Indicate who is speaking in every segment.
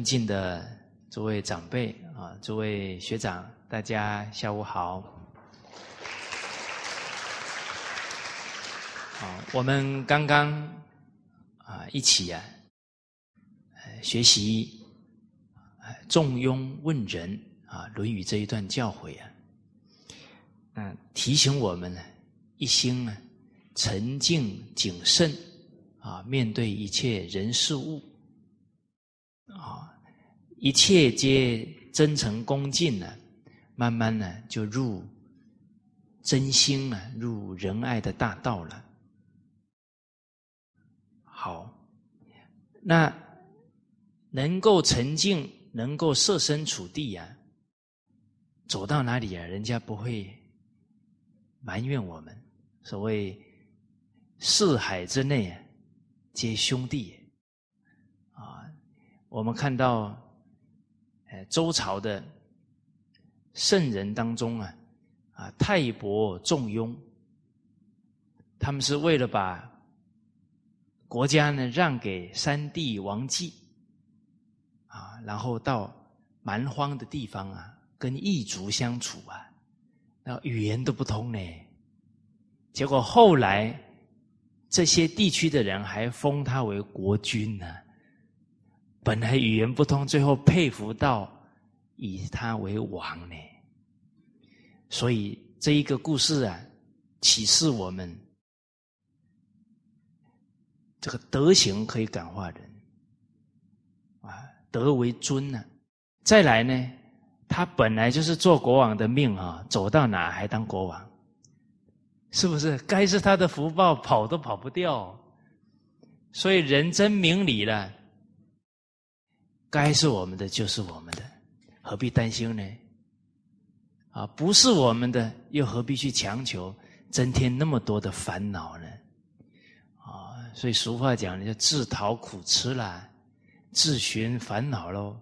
Speaker 1: 尊敬的诸位长辈啊，诸位学长，大家下午好。好，我们刚刚啊一起啊学习重庸问仁啊《论语》这一段教诲啊，那提醒我们呢一心呢沉静谨慎啊面对一切人事物。一切皆真诚恭敬呢，慢慢呢就入真心啊，入仁爱的大道了。好，那能够沉静，能够设身处地呀，走到哪里啊，人家不会埋怨我们。所谓四海之内皆兄弟啊。我们看到，呃，周朝的圣人当中啊，啊，泰伯仲庸，他们是为了把国家呢让给三帝王继，啊，然后到蛮荒的地方啊，跟异族相处啊，那语言都不通呢，结果后来这些地区的人还封他为国君呢。本来语言不通，最后佩服到以他为王呢。所以这一个故事啊，启示我们这个德行可以感化人啊，德为尊呢。再来呢，他本来就是做国王的命啊，走到哪还当国王，是不是？该是他的福报，跑都跑不掉。所以人真明理了。该是我们的就是我们的，何必担心呢？啊，不是我们的，又何必去强求，增添那么多的烦恼呢？啊，所以俗话讲，叫自讨苦吃啦，自寻烦恼喽。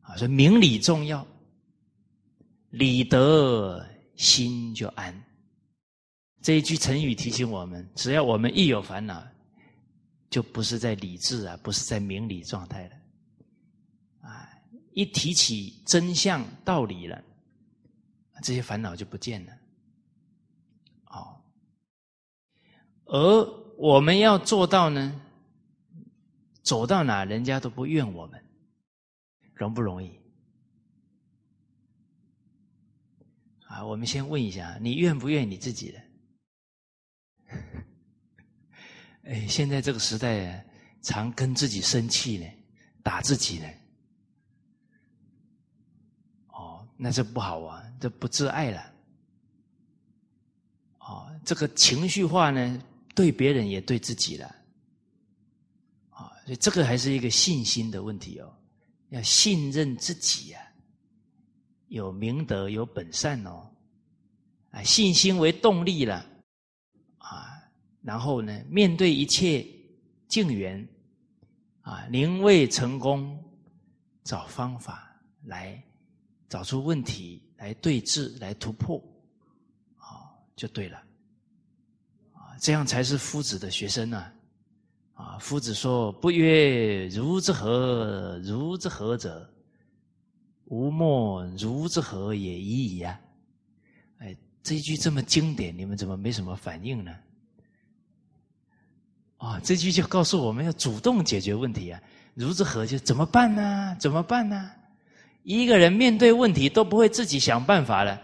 Speaker 1: 啊，所以明理重要，理得心就安。这一句成语提醒我们：只要我们一有烦恼，就不是在理智啊，不是在明理状态了。一提起真相道理了，这些烦恼就不见了。哦，而我们要做到呢，走到哪人家都不怨我们，容不容易？啊，我们先问一下，你怨不怨你自己的？哎，现在这个时代，常跟自己生气呢，打自己呢。那这不好啊，这不自爱了。哦，这个情绪化呢，对别人也对自己了。啊，所以这个还是一个信心的问题哦，要信任自己呀，有明德有本善哦，啊，信心为动力了，啊，然后呢，面对一切境缘，啊，宁为成功找方法来。找出问题来对峙来突破，啊，就对了，啊，这样才是夫子的学生呢，啊，夫子说：“不曰如之何？如之何者？吾莫如之何也已矣啊！”哎，这句这么经典，你们怎么没什么反应呢？啊，这句就告诉我们要主动解决问题啊！如之何就怎么办呢？怎么办呢？一个人面对问题都不会自己想办法了，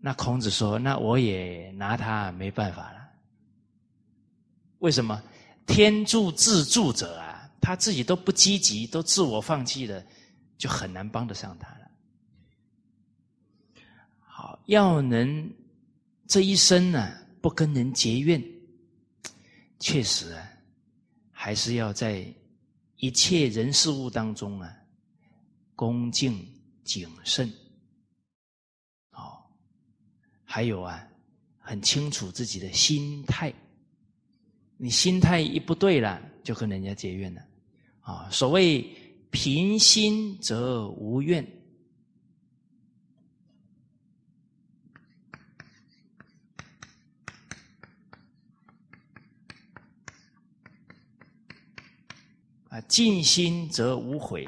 Speaker 1: 那孔子说：“那我也拿他没办法了。为什么？天助自助者啊，他自己都不积极，都自我放弃了，就很难帮得上他了。好，要能这一生呢，不跟人结怨，确实啊，还是要在一切人事物当中啊。”恭敬谨慎，哦，还有啊，很清楚自己的心态。你心态一不对了，就跟人家结怨了。啊，所谓平心则无怨。啊，尽心则无悔。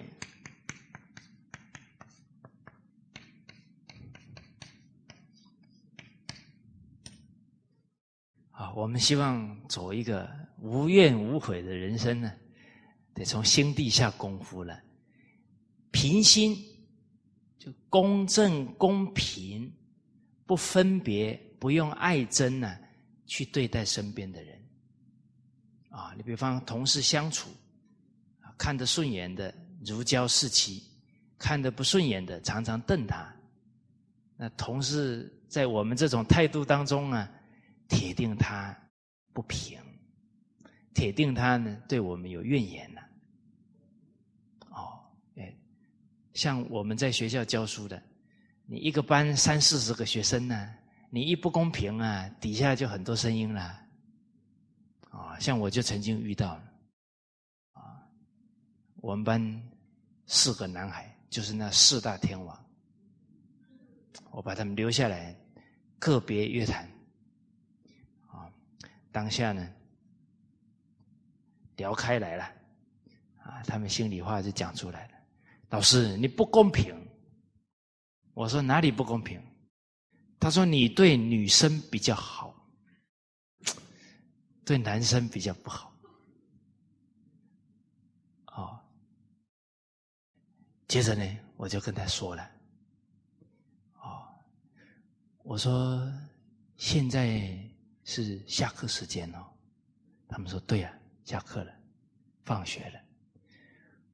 Speaker 1: 啊，我我们希望走一个无怨无悔的人生呢，得从心地下功夫了。平心，就公正公平，不分别，不用爱憎呢，去对待身边的人。啊，你比方同事相处，看得顺眼的如胶似漆，看得不顺眼的常常瞪他。那同事在我们这种态度当中啊，铁定他不平，铁定他呢对我们有怨言呢。哦，哎，像我们在学校教书的，你一个班三四十个学生呢，你一不公平啊，底下就很多声音了。啊，像我就曾经遇到，啊，我们班四个男孩，就是那四大天王。我把他们留下来，个别约谈。当下呢，聊开来了，啊，他们心里话就讲出来了。老师，你不公平。我说哪里不公平？他说你对女生比较好，对男生比较不好。哦，接着呢，我就跟他说了。哦我说：“现在是下课时间哦。”他们说：“对呀，下课了，放学了。”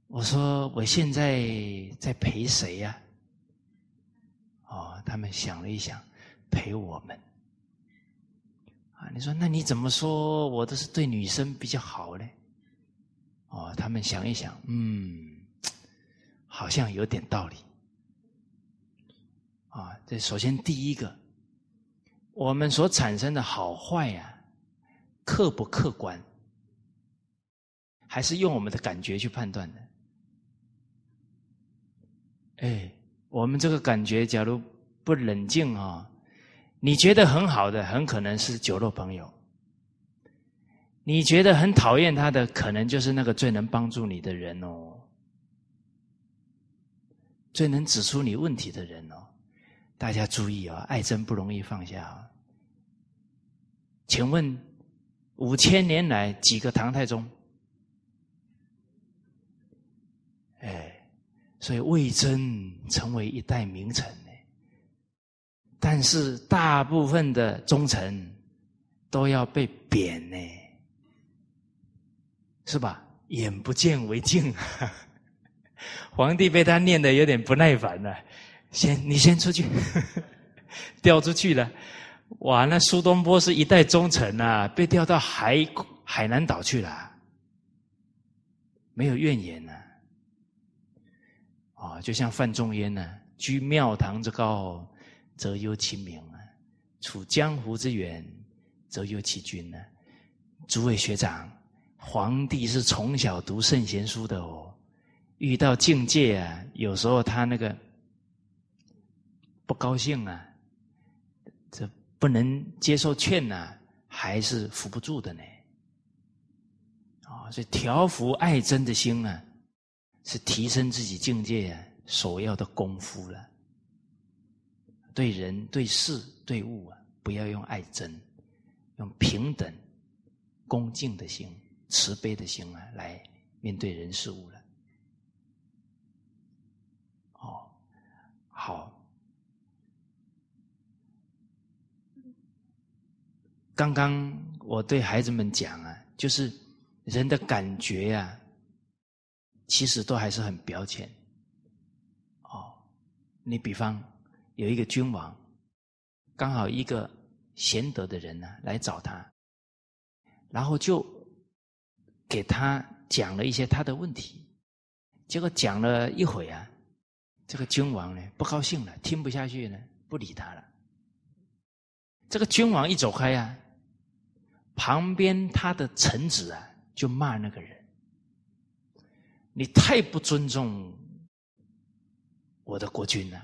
Speaker 1: 我说：“我现在在陪谁呀？”哦，他们想了一想，陪我们。啊，你说那你怎么说我都是对女生比较好呢？哦，他们想一想，嗯，好像有点道理。啊，这首先第一个。我们所产生的好坏呀，客不客观，还是用我们的感觉去判断的？哎，我们这个感觉，假如不冷静啊，你觉得很好的，很可能是酒肉朋友；你觉得很讨厌他的，可能就是那个最能帮助你的人哦，最能指出你问题的人哦。大家注意啊，爱真不容易放下啊。请问，五千年来几个唐太宗？哎，所以魏征成为一代名臣呢。但是大部分的忠臣都要被贬呢，是吧？眼不见为净，皇帝被他念的有点不耐烦了。先，你先出去，调出去了。哇，那苏东坡是一代忠臣啊，被调到海海南岛去了，没有怨言呢。啊，就像范仲淹呢，居庙堂之高，则忧其民啊；处江湖之远，则忧其君呢。诸位学长，皇帝是从小读圣贤书的哦，遇到境界啊，有时候他那个。不高兴啊，这不能接受劝呐，还是扶不住的呢。啊，所以调伏爱憎的心啊，是提升自己境界啊首要的功夫了。对人、对事、对物啊，不要用爱憎，用平等、恭敬的心、慈悲的心啊，来面对人事物了。哦，好。刚刚我对孩子们讲啊，就是人的感觉呀，其实都还是很表浅。哦，你比方有一个君王，刚好一个贤德的人呢来找他，然后就给他讲了一些他的问题，结果讲了一会啊，这个君王呢不高兴了，听不下去呢，不理他了。这个君王一走开呀。旁边他的臣子啊，就骂那个人：“你太不尊重我的国君了，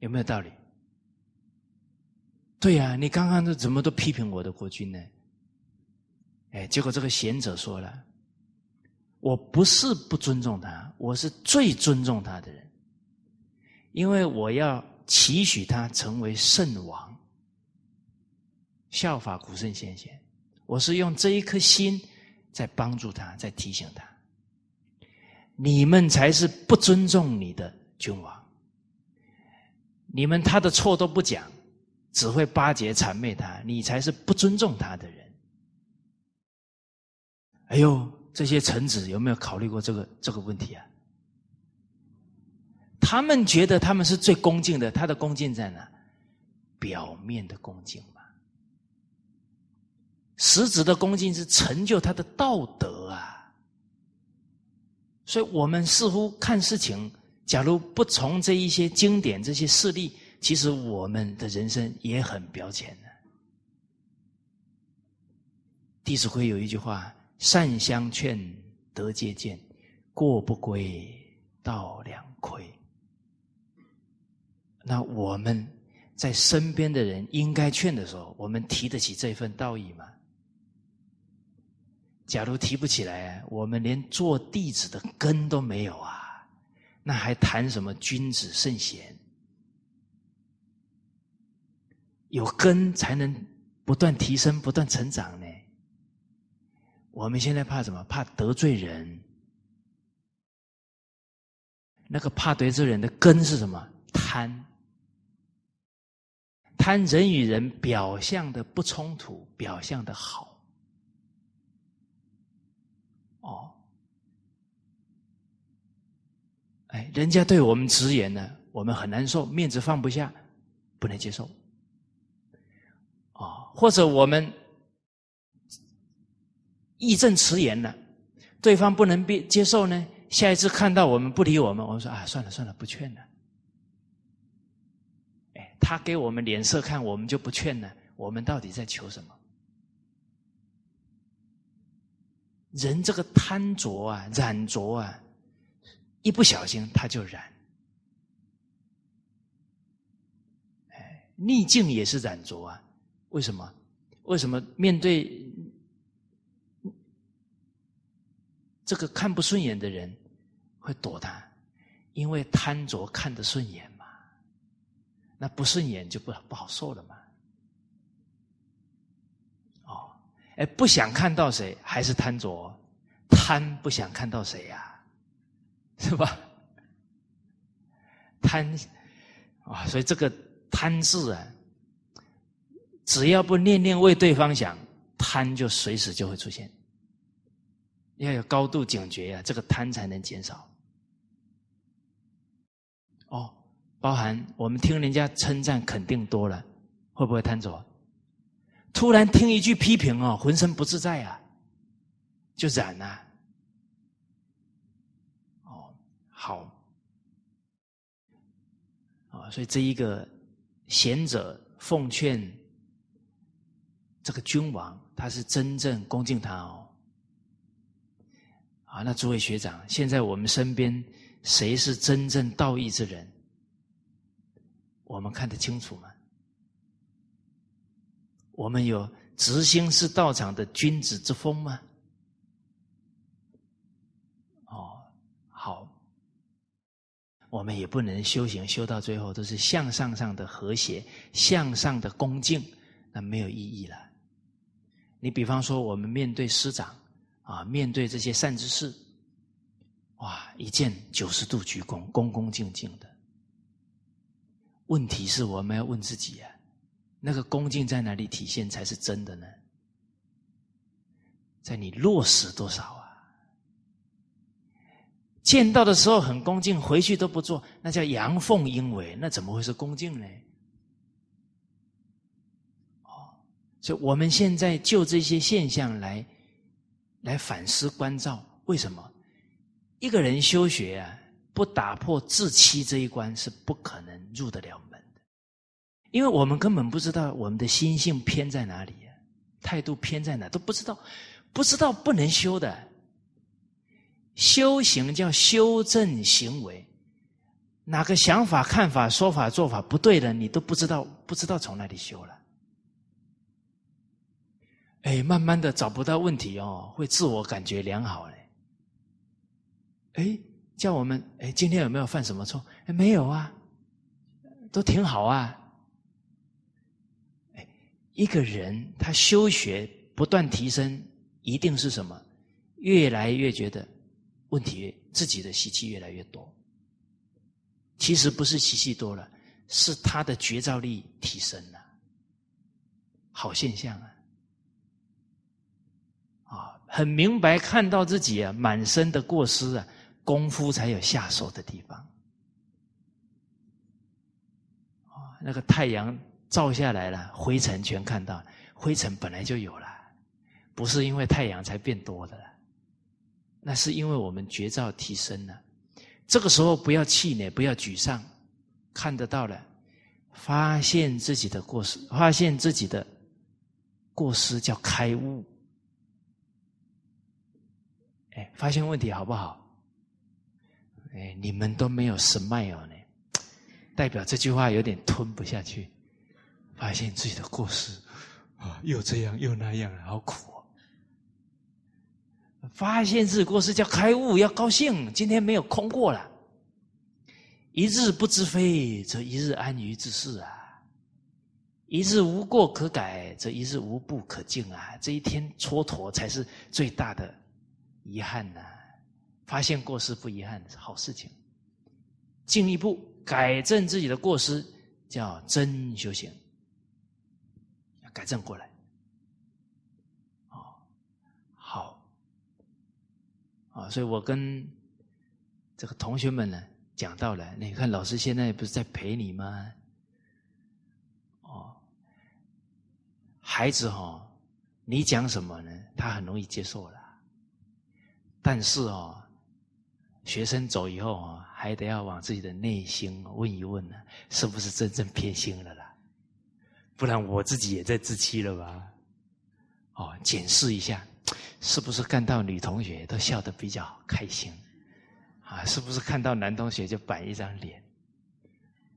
Speaker 1: 有没有道理？”对呀，你刚刚都怎么都批评我的国君呢？哎，结果这个贤者说了：“我不是不尊重他，我是最尊重他的人，因为我要期许他成为圣王。”效法古圣先贤，我是用这一颗心在帮助他，在提醒他。你们才是不尊重你的君王，你们他的错都不讲，只会巴结谄媚他，你才是不尊重他的人。哎呦，这些臣子有没有考虑过这个这个问题啊？他们觉得他们是最恭敬的，他的恭敬在哪？表面的恭敬，实质的恭敬是成就他的道德啊。所以我们似乎看事情，假如不从这一些经典、这些事例，其实我们的人生也很标浅的。《弟子规》有一句话：“善相劝，得借鉴；过不归，道两亏。”那我们。在身边的人应该劝的时候，我们提得起这份道义吗？假如提不起来，我们连做弟子的根都没有啊，那还谈什么君子圣贤？有根才能不断提升、不断成长呢。我们现在怕什么？怕得罪人。那个怕得罪人的根是什么？贪。贪人与人表象的不冲突，表象的好，哦，哎，人家对我们直言呢，我们很难受，面子放不下，不能接受，啊，或者我们义正辞严了，对方不能接接受呢，下一次看到我们不理我们，我们说啊，算了算了，不劝了。他给我们脸色看，我们就不劝了。我们到底在求什么？人这个贪着啊、染着啊，一不小心他就染。哎，逆境也是染着啊。为什么？为什么面对这个看不顺眼的人会躲他？因为贪着看得顺眼嘛。那不顺眼就不不好受了嘛？哦，哎，不想看到谁还是贪着，贪不想看到谁呀？是吧？贪啊，所以这个贪字啊，只要不念念为对方想，贪就随时就会出现。要有高度警觉呀，这个贪才能减少。哦。包含我们听人家称赞肯定多了，会不会贪着？突然听一句批评哦，浑身不自在啊，就染了。哦，好，啊，所以这一个贤者奉劝这个君王，他是真正恭敬他哦。啊，那诸位学长，现在我们身边谁是真正道义之人？我们看得清楚吗？我们有执心是道场的君子之风吗？哦，好，我们也不能修行修到最后都是向上上的和谐，向上的恭敬，那没有意义了。你比方说，我们面对师长啊，面对这些善知识，哇，一见九十度鞠躬，恭恭敬敬的。问题是我们要问自己啊，那个恭敬在哪里体现才是真的呢？在你落实多少啊？见到的时候很恭敬，回去都不做，那叫阳奉阴违，那怎么会是恭敬呢？哦，所以我们现在就这些现象来来反思关照，为什么一个人修学啊？不打破自欺这一关是不可能入得了门，因为我们根本不知道我们的心性偏在哪里，态度偏在哪都不知道，不知道不能修的。修行叫修正行为，哪个想法、看法、说法、做法不对的，你都不知道，不知道从哪里修了。哎，慢慢的找不到问题哦，会自我感觉良好嘞。哎。叫我们哎，今天有没有犯什么错？哎，没有啊，都挺好啊。一个人他修学不断提升，一定是什么？越来越觉得问题，自己的习气越来越多。其实不是习气多了，是他的觉照力提升了，好现象啊！啊，很明白看到自己啊满身的过失啊，功夫才有下手的地方。啊，那个太阳照下来了，灰尘全看到，灰尘本来就有了，不是因为太阳才变多的了，那是因为我们觉照提升了。这个时候不要气馁，不要沮丧，看得到了，发现自己的过失，发现自己的过失叫开悟。哎，发现问题好不好？哎，你们都没有 smile 呢，代表这句话有点吞不下去。发现自己的过失啊，又这样又那样，好苦。发现自己过失叫开悟，要高兴。今天没有空过了，一日不知非，则一日安于之事啊；一日无过可改，则一日无不可进啊。这一天蹉跎才是最大的遗憾呐！发现过失不遗憾是好事情，进一步改正自己的过失叫真修行，要改正过来。哦，好啊，所以我跟这个同学们呢讲到了，你看老师现在不是在陪你吗？哦，孩子哈，你讲什么呢？他很容易接受了。但是哦，学生走以后啊，还得要往自己的内心问一问呢，是不是真正偏心了啦？不然我自己也在自欺了吧？哦，检视一下。是不是看到女同学都笑得比较开心啊？是不是看到男同学就板一张脸？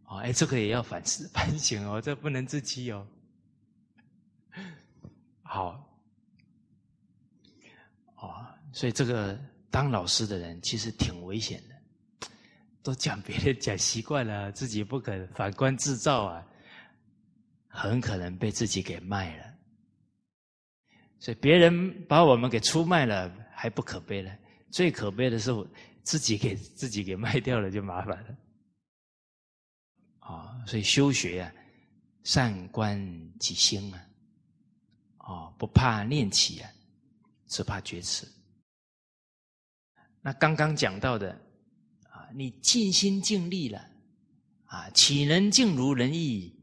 Speaker 1: 哦，哎，这个也要反思 反省哦，这不能自欺哦。好，哦，所以这个当老师的人其实挺危险的，都讲别人讲习惯了，自己不肯反观自照啊，很可能被自己给卖了。所以别人把我们给出卖了还不可悲呢，最可悲的是自己给自己给卖掉了就麻烦了。啊，所以修学啊，善观己心啊，哦，不怕念起啊，只怕觉迟。那刚刚讲到的啊，你尽心尽力了啊，岂能尽如人意？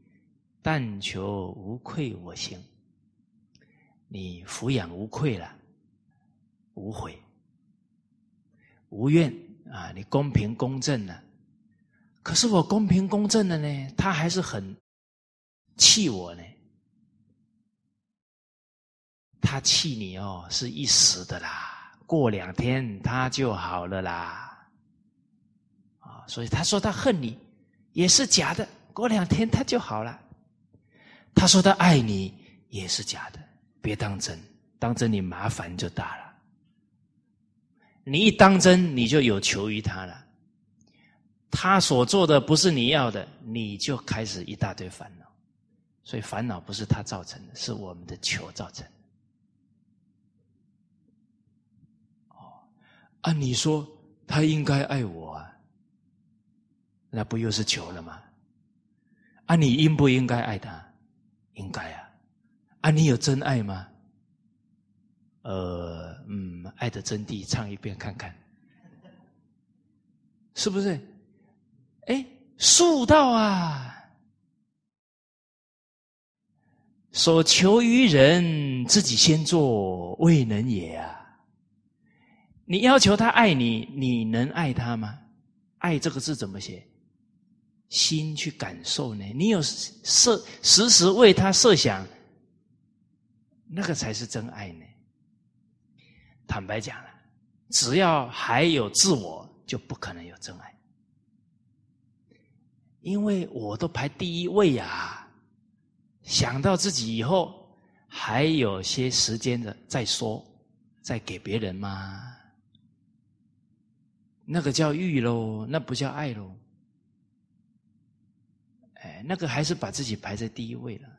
Speaker 1: 但求无愧我心。你抚养无愧了，无悔、无怨啊！你公平公正了，可是我公平公正的呢，他还是很气我呢。他气你哦，是一时的啦，过两天他就好了啦。啊，所以他说他恨你也是假的，过两天他就好了。他说他爱你也是假的。别当真，当真你麻烦就大了。你一当真，你就有求于他了。他所做的不是你要的，你就开始一大堆烦恼。所以烦恼不是他造成的，是我们的求造成的。哦，按你说他应该爱我啊，那不又是求了吗？啊，你应不应该爱他？应该啊。啊，你有真爱吗？呃，嗯，爱的真谛，唱一遍看看，是不是？哎，悟道啊！所求于人，自己先做，未能也啊！你要求他爱你，你能爱他吗？爱这个字怎么写？心去感受呢？你有设时时为他设想。那个才是真爱呢。坦白讲了，只要还有自我，就不可能有真爱，因为我都排第一位呀。想到自己以后还有些时间的再说，再给别人吗？那个叫欲喽，那不叫爱喽。那个还是把自己排在第一位了。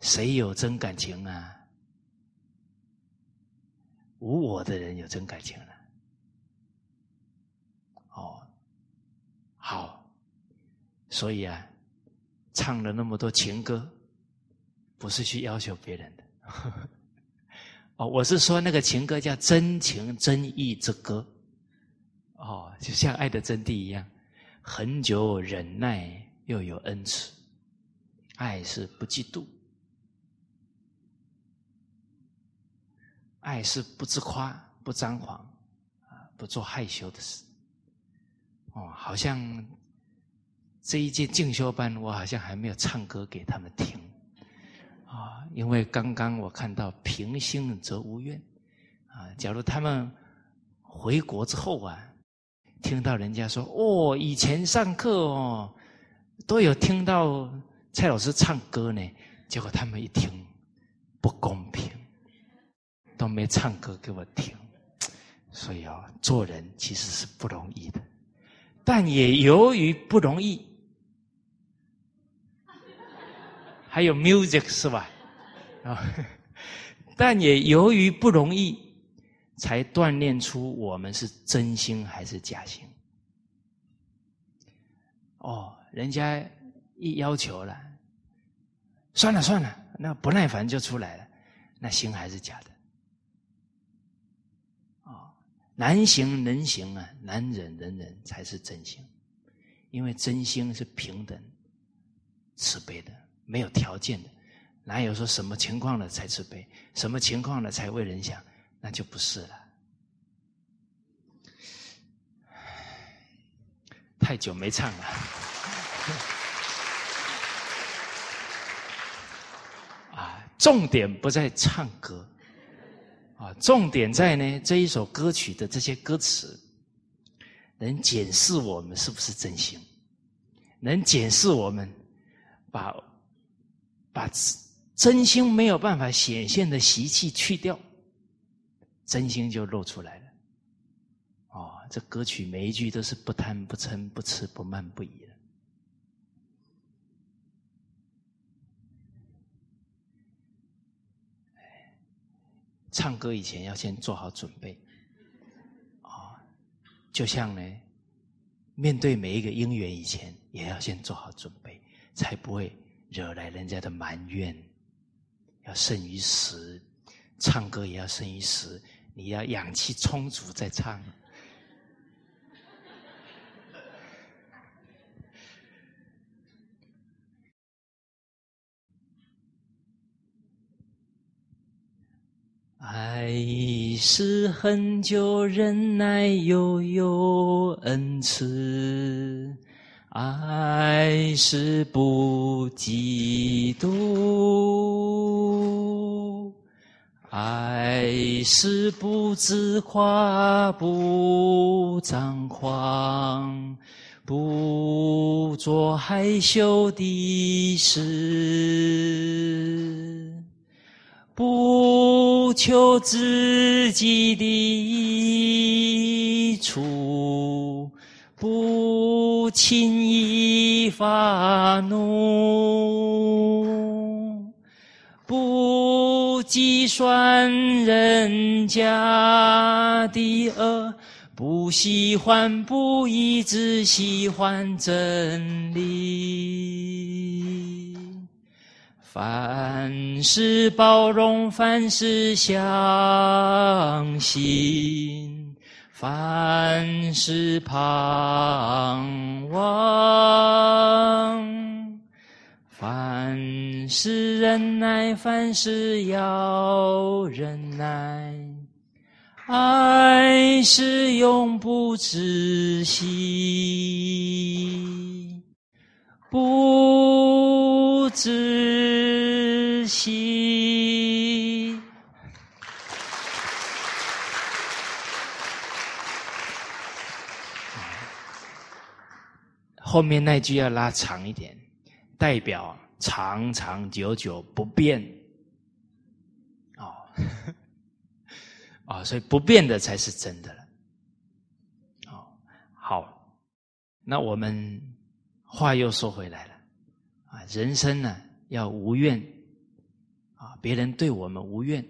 Speaker 1: 谁有真感情啊？无我的人有真感情了。哦，好，所以啊，唱了那么多情歌，不是去要求别人的。哦，我是说那个情歌叫真情真意之歌。哦，就像爱的真谛一样，很久忍耐又有恩慈，爱是不嫉妒，爱是不自夸、不张狂，啊，不做害羞的事。哦，好像这一届进修班，我好像还没有唱歌给他们听，啊，因为刚刚我看到平心则无怨，啊，假如他们回国之后啊。听到人家说哦，以前上课哦，都有听到蔡老师唱歌呢。结果他们一听，不公平，都没唱歌给我听。所以啊，做人其实是不容易的，但也由于不容易，还有 music 是吧？啊，但也由于不容易。才锻炼出我们是真心还是假心。哦，人家一要求了，算了算了，那不耐烦就出来了，那心还是假的。啊，难行能行啊，难忍能忍才是真心，因为真心是平等、慈悲的，没有条件的，哪有说什么情况了才慈悲，什么情况了才为人想？那就不是了。太久没唱了，啊，重点不在唱歌，啊，重点在呢这一首歌曲的这些歌词，能检视我们是不是真心，能检视我们把把真心没有办法显现的习气去掉。真心就露出来了，哦，这歌曲每一句都是不贪不嗔不痴不慢不疑的。唱歌以前要先做好准备，啊，就像呢，面对每一个姻缘以前也要先做好准备，才不会惹来人家的埋怨。要胜于时，唱歌也要胜于时。你要氧气充足再唱。爱是很久忍耐又有恩慈，爱是不嫉妒。爱是不自夸，不张狂，不做害羞的事，不求自己的益处，不轻易发怒，不。计算人家的恶，不喜欢不义，只喜欢真理。凡事包容，凡事相信，凡事盼望。凡事忍耐，凡事要忍耐，爱是永不止息，不知息。后面那句要拉长一点。代表长长久久不变，哦，啊，所以不变的才是真的了。哦，好，那我们话又说回来了，啊，人生呢要无怨，啊，别人对我们无怨，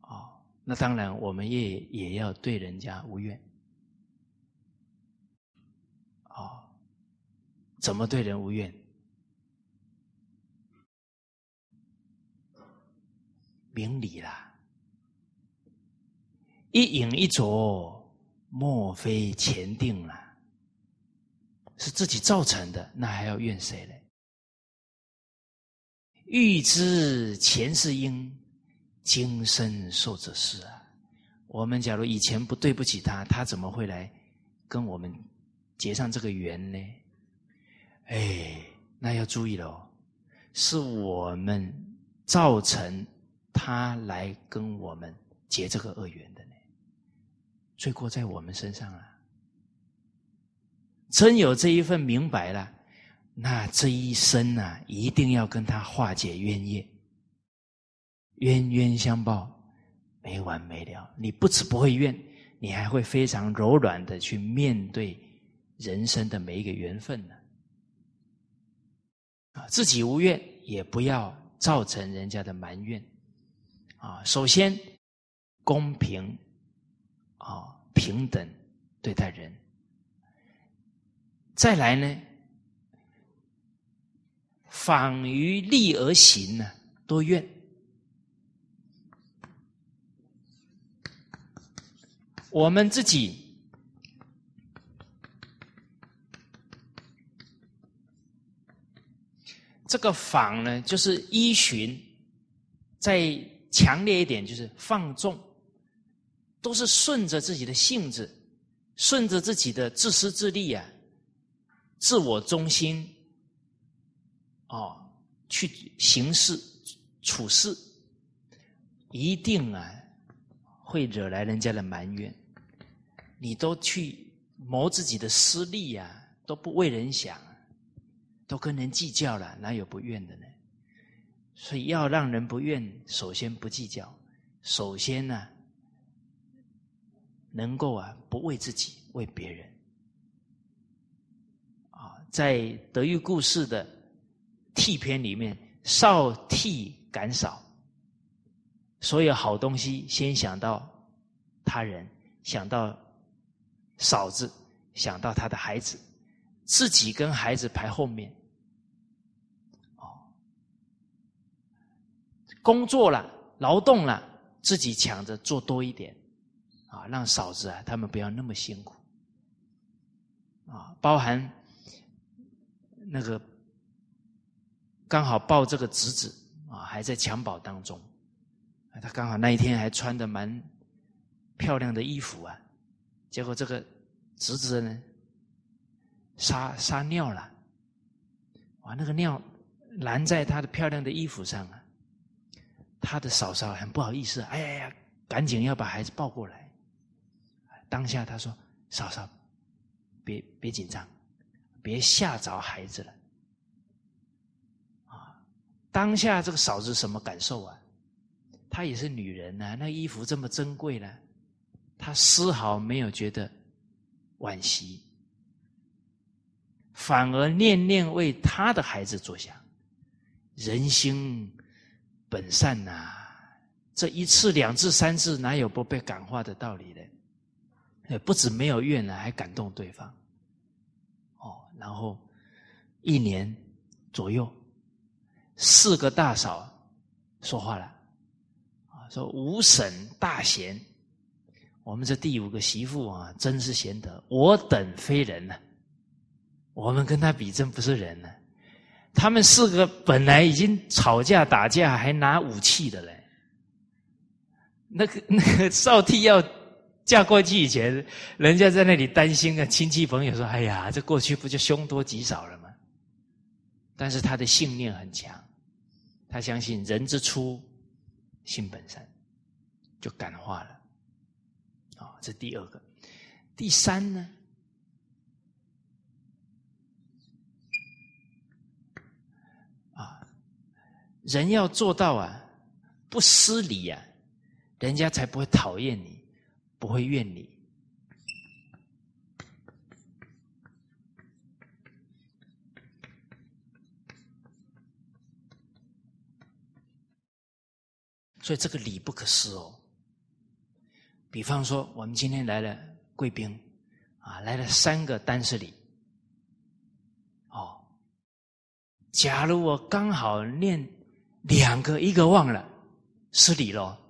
Speaker 1: 哦，那当然我们也也要对人家无怨，哦，怎么对人无怨？明理啦，一饮一啄，莫非前定了，是自己造成的，那还要怨谁呢？欲知前世因，今生受者是啊。我们假如以前不对不起他，他怎么会来跟我们结上这个缘呢？哎，那要注意了哦，是我们造成他来跟我们结这个恶缘的呢。罪过在我们身上啊！真有这一份明白了。那这一生呢，一定要跟他化解冤业，冤冤相报，没完没了。你不止不会怨，你还会非常柔软的去面对人生的每一个缘分呢。啊，自己无怨，也不要造成人家的埋怨。啊，首先公平，啊平等对待人，再来呢。反于利而行呢，多怨。我们自己这个仿呢，就是依循，再强烈一点，就是放纵，都是顺着自己的性子，顺着自己的自私自利啊，自我中心。哦，去行事处事，一定啊会惹来人家的埋怨。你都去谋自己的私利呀，都不为人想，都跟人计较了，哪有不怨的呢？所以要让人不怨，首先不计较，首先呢，能够啊不为自己，为别人。在德育故事的。替篇里面，少替感少，所有好东西先想到他人，想到嫂子，想到他的孩子，自己跟孩子排后面。哦，工作了，劳动了，自己抢着做多一点，啊，让嫂子啊他们不要那么辛苦，啊，包含那个。刚好抱这个侄子啊，还在襁褓当中，他刚好那一天还穿的蛮漂亮的衣服啊，结果这个侄子呢，撒撒尿了，哇，那个尿拦在他的漂亮的衣服上啊，他的嫂嫂很不好意思，哎呀呀，赶紧要把孩子抱过来，当下他说：“嫂嫂，别别紧张，别吓着孩子了。”啊当下这个嫂子什么感受啊？她也是女人呐，那衣服这么珍贵呢，她丝毫没有觉得惋惜，反而念念为她的孩子着想。人心本善呐，这一次、两次、三次，哪有不被感化的道理呢？不止没有怨了，还感动对方。然后一年左右。四个大嫂说话了，啊，说五婶大贤，我们这第五个媳妇啊，真是贤德。我等非人呢，我们跟他比，真不是人呢。他们四个本来已经吵架打架，还拿武器的嘞。那个那个少娣要嫁过去以前，人家在那里担心啊，亲戚朋友说：“哎呀，这过去不就凶多吉少了吗？”但是他的信念很强。他相信人之初，性本善，就感化了。啊，这第二个。第三呢？啊，人要做到啊，不失礼啊，人家才不会讨厌你，不会怨你。所以这个礼不可失哦。比方说，我们今天来了贵宾，啊，来了三个单式礼，哦，假如我刚好念两个，一个忘了，失礼了。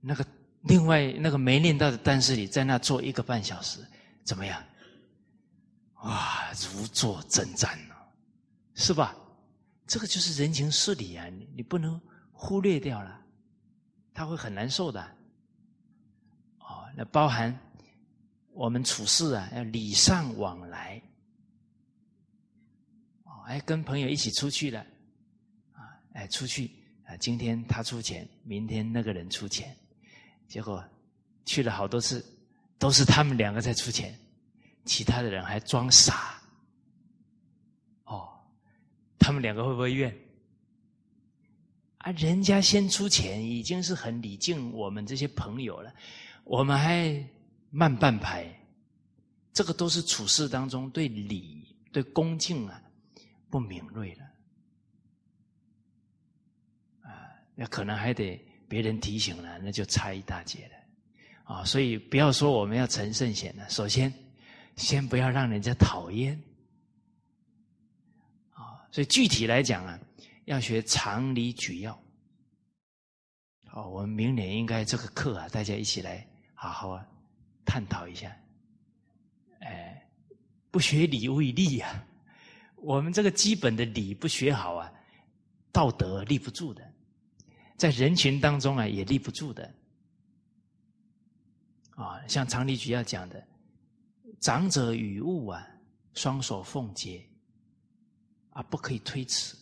Speaker 1: 那个另外那个没念到的单式礼，在那坐一个半小时，怎么样？哇，如坐针毡呢，是吧？这个就是人情世理啊，你你不能忽略掉了，他会很难受的。哦，那包含我们处事啊，要礼尚往来。哦，哎，跟朋友一起出去了，啊，哎，出去啊，今天他出钱，明天那个人出钱，结果去了好多次，都是他们两个在出钱，其他的人还装傻。哦他们两个会不会怨？啊，人家先出钱，已经是很礼敬我们这些朋友了，我们还慢半拍，这个都是处事当中对礼、对恭敬啊不敏锐了，啊，那可能还得别人提醒了，那就差一大截了，啊，所以不要说我们要成圣贤了，首先先不要让人家讨厌啊。所以具体来讲啊，要学常理举要。好，我们明年应该这个课啊，大家一起来好好啊探讨一下。哎，不学礼为立啊，我们这个基本的礼不学好啊，道德立不住的，在人群当中啊也立不住的。啊，像常理局要讲的，长者与物啊，双手奉接。啊，不可以推辞！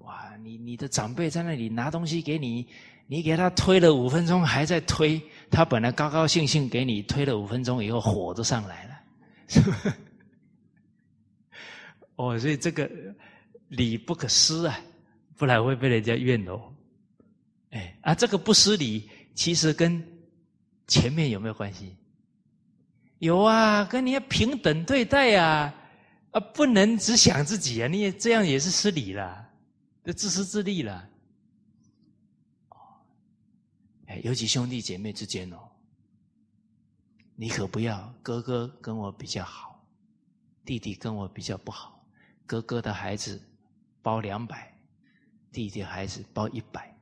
Speaker 1: 哇，你你的长辈在那里拿东西给你，你给他推了五分钟还在推，他本来高高兴兴给你推了五分钟以后，火都上来了，是吧？哦，所以这个礼不可失啊，不然会被人家怨哦。哎，啊，这个不失礼，其实跟前面有没有关系？有啊，跟你要平等对待呀。啊，不能只想自己啊！你也这样也是失礼了，就自私自利了。哦，哎，尤其兄弟姐妹之间哦，你可不要哥哥跟我比较好，弟弟跟我比较不好。哥哥的孩子包两百，弟弟孩子包一百。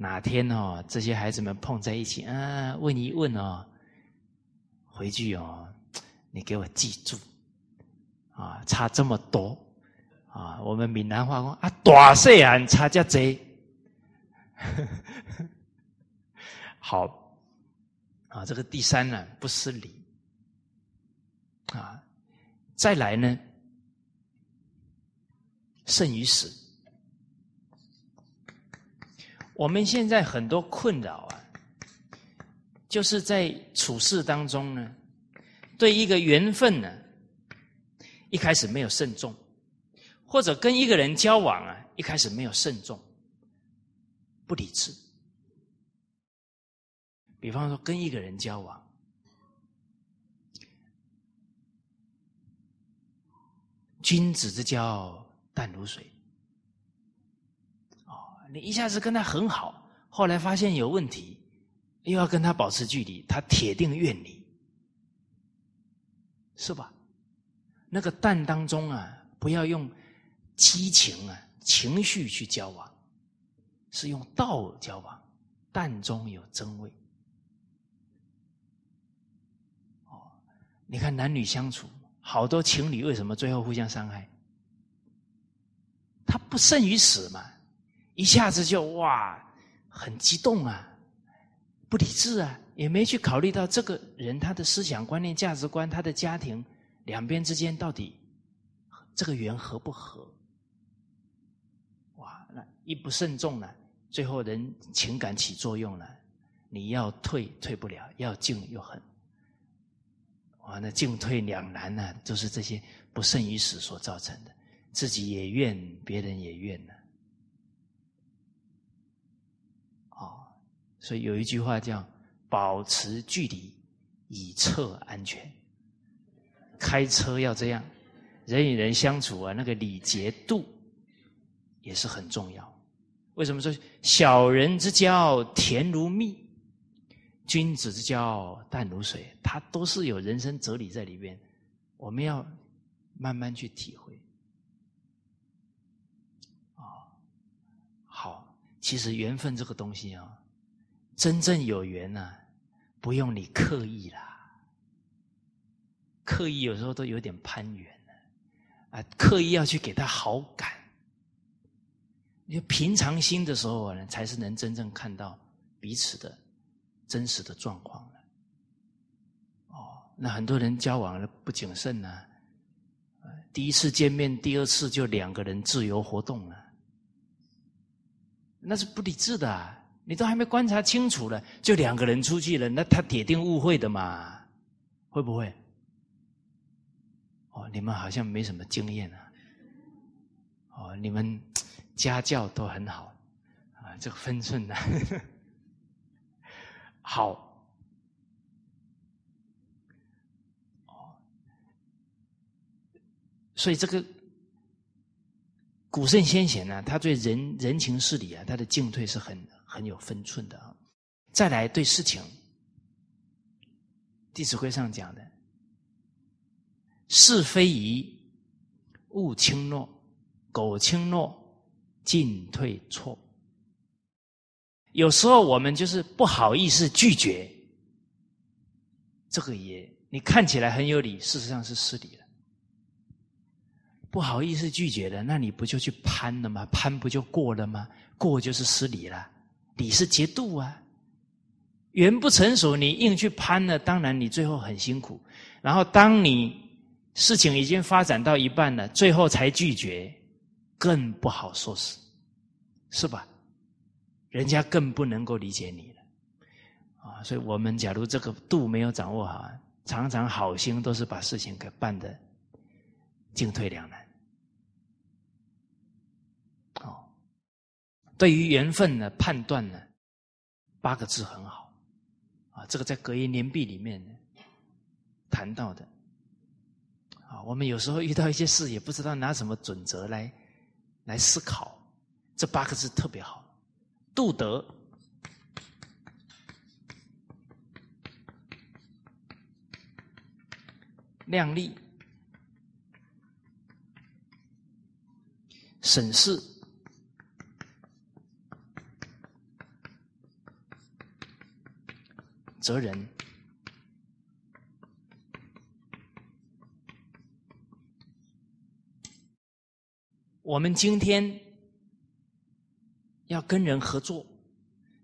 Speaker 1: 哪天哦，这些孩子们碰在一起，啊，问一问哦，回去哦，你给我记住。啊，差这么多啊！我们闽南话讲啊，大细汉差这多。好啊，这个第三呢，不失礼啊。再来呢，胜于死。我们现在很多困扰啊，就是在处事当中呢，对一个缘分呢。一开始没有慎重，或者跟一个人交往啊，一开始没有慎重，不理智。比方说，跟一个人交往，君子之交淡如水。你一下子跟他很好，后来发现有问题，又要跟他保持距离，他铁定怨你，是吧？那个淡当中啊，不要用激情啊、情绪去交往，是用道交往。淡中有真味。哦，你看男女相处，好多情侣为什么最后互相伤害？他不胜于死嘛，一下子就哇，很激动啊，不理智啊，也没去考虑到这个人他的思想观念、价值观、他的家庭。两边之间到底这个缘合不合？哇，那一不慎重呢，最后人情感起作用了，你要退退不了，要进又很，哇，那进退两难呢，都是这些不慎于死所造成的，自己也怨，别人也怨呢。所以有一句话叫“保持距离，以测安全”。开车要这样，人与人相处啊，那个礼节度也是很重要。为什么说小人之交甜如蜜，君子之交淡如水？它都是有人生哲理在里边，我们要慢慢去体会。啊，好，其实缘分这个东西啊，真正有缘呢，不用你刻意啦。刻意有时候都有点攀缘啊，刻意要去给他好感。你平常心的时候呢，才是能真正看到彼此的真实的状况了。哦，那很多人交往了不谨慎呢，第一次见面，第二次就两个人自由活动了，那是不理智的。啊你都还没观察清楚了，就两个人出去了，那他铁定误会的嘛，会不会？哦，你们好像没什么经验啊！哦，你们家教都很好啊，这个分寸呢，好。哦，所以这个古圣先贤呢，他对人人情事理啊，他的进退是很很有分寸的啊。再来对事情，《弟子规》上讲的。是非疑，勿轻诺；苟轻诺，进退错。有时候我们就是不好意思拒绝，这个也你看起来很有理，事实上是失礼了。不好意思拒绝的，那你不就去攀了吗？攀不就过了吗？过就是失礼了，你是节度啊。缘不成熟，你硬去攀了，当然你最后很辛苦。然后当你。事情已经发展到一半了，最后才拒绝，更不好说是，是吧？人家更不能够理解你了，啊！所以我们假如这个度没有掌握好，常常好心都是把事情给办的进退两难。哦，对于缘分的判断呢，八个字很好，啊，这个在格言联璧里面谈到的。啊，我们有时候遇到一些事，也不知道拿什么准则来来思考。这八个字特别好：度德、量力、审视、责人。我们今天要跟人合作，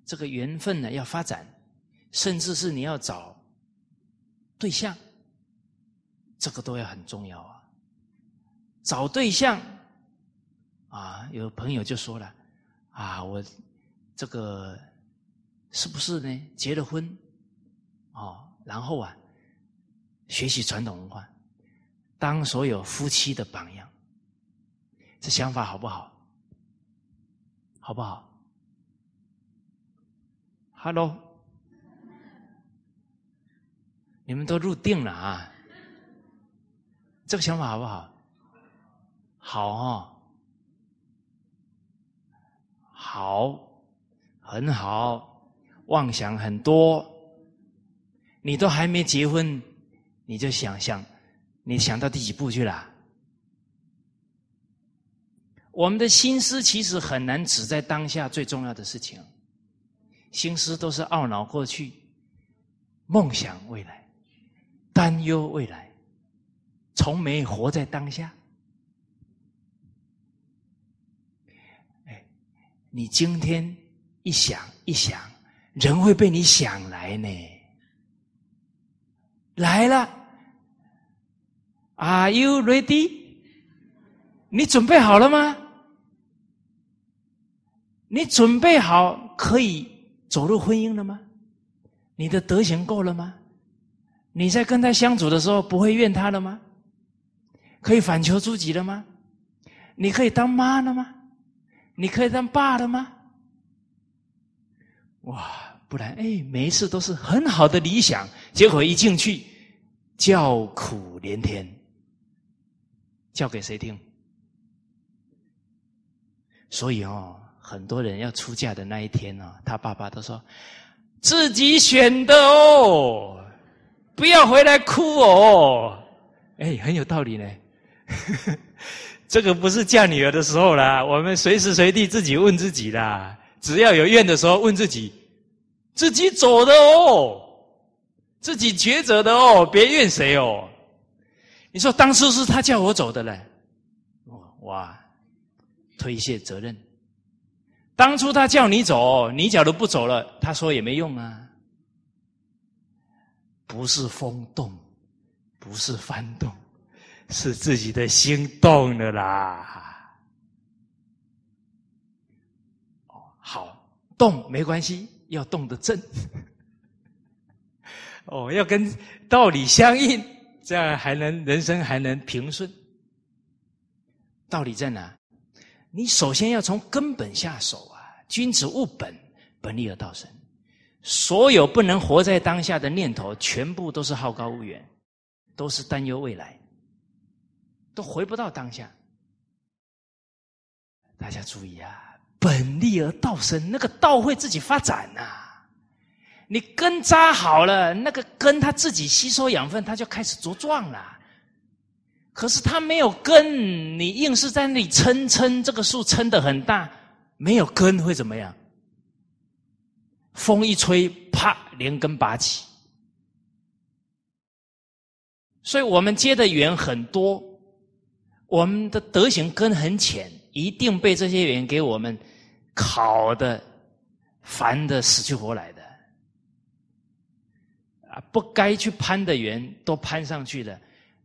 Speaker 1: 这个缘分呢要发展，甚至是你要找对象，这个都要很重要啊。找对象啊，有朋友就说了啊，我这个是不是呢？结了婚哦，然后啊，学习传统文化，当所有夫妻的榜样。这想法好不好？好不好？Hello，你们都入定了啊？这个想法好不好？好哦，好，很好，妄想很多。你都还没结婚，你就想想，你想到第几步去了？我们的心思其实很难只在当下最重要的事情，心思都是懊恼过去、梦想未来、担忧未来，从没活在当下。哎，你今天一想一想，人会被你想来呢？来了，Are you ready？你准备好了吗？你准备好可以走入婚姻了吗？你的德行够了吗？你在跟他相处的时候不会怨他了吗？可以反求诸己了吗？你可以当妈了吗？你可以当爸了吗？哇！不然，哎，每一次都是很好的理想，结果一进去叫苦连天，叫给谁听？所以哦。很多人要出嫁的那一天呢，他爸爸都说自己选的哦，不要回来哭哦。哎，很有道理呢。这个不是嫁女儿的时候啦，我们随时随地自己问自己啦。只要有怨的时候，问自己，自己走的哦，自己抉择的哦，别怨谁哦。你说当初是他叫我走的嘞，哇，推卸责任。当初他叫你走，你假如不走了，他说也没用啊。不是风动，不是幡动。是自己的心动了啦。好，动没关系，要动得正。哦，要跟道理相应，这样还能人生还能平顺。道理在哪？你首先要从根本下手啊！君子务本，本立而道生。所有不能活在当下的念头，全部都是好高骛远，都是担忧未来。都回不到当下，大家注意啊！本立而道生，那个道会自己发展呐。你根扎好了，那个根它自己吸收养分，它就开始茁壮了。可是它没有根，你硬是在那里撑撑，这个树撑得很大，没有根会怎么样？风一吹，啪，连根拔起。所以我们结的缘很多。我们的德行根很浅，一定被这些缘给我们考的、烦的、死去活来的。啊，不该去攀的缘都攀上去了，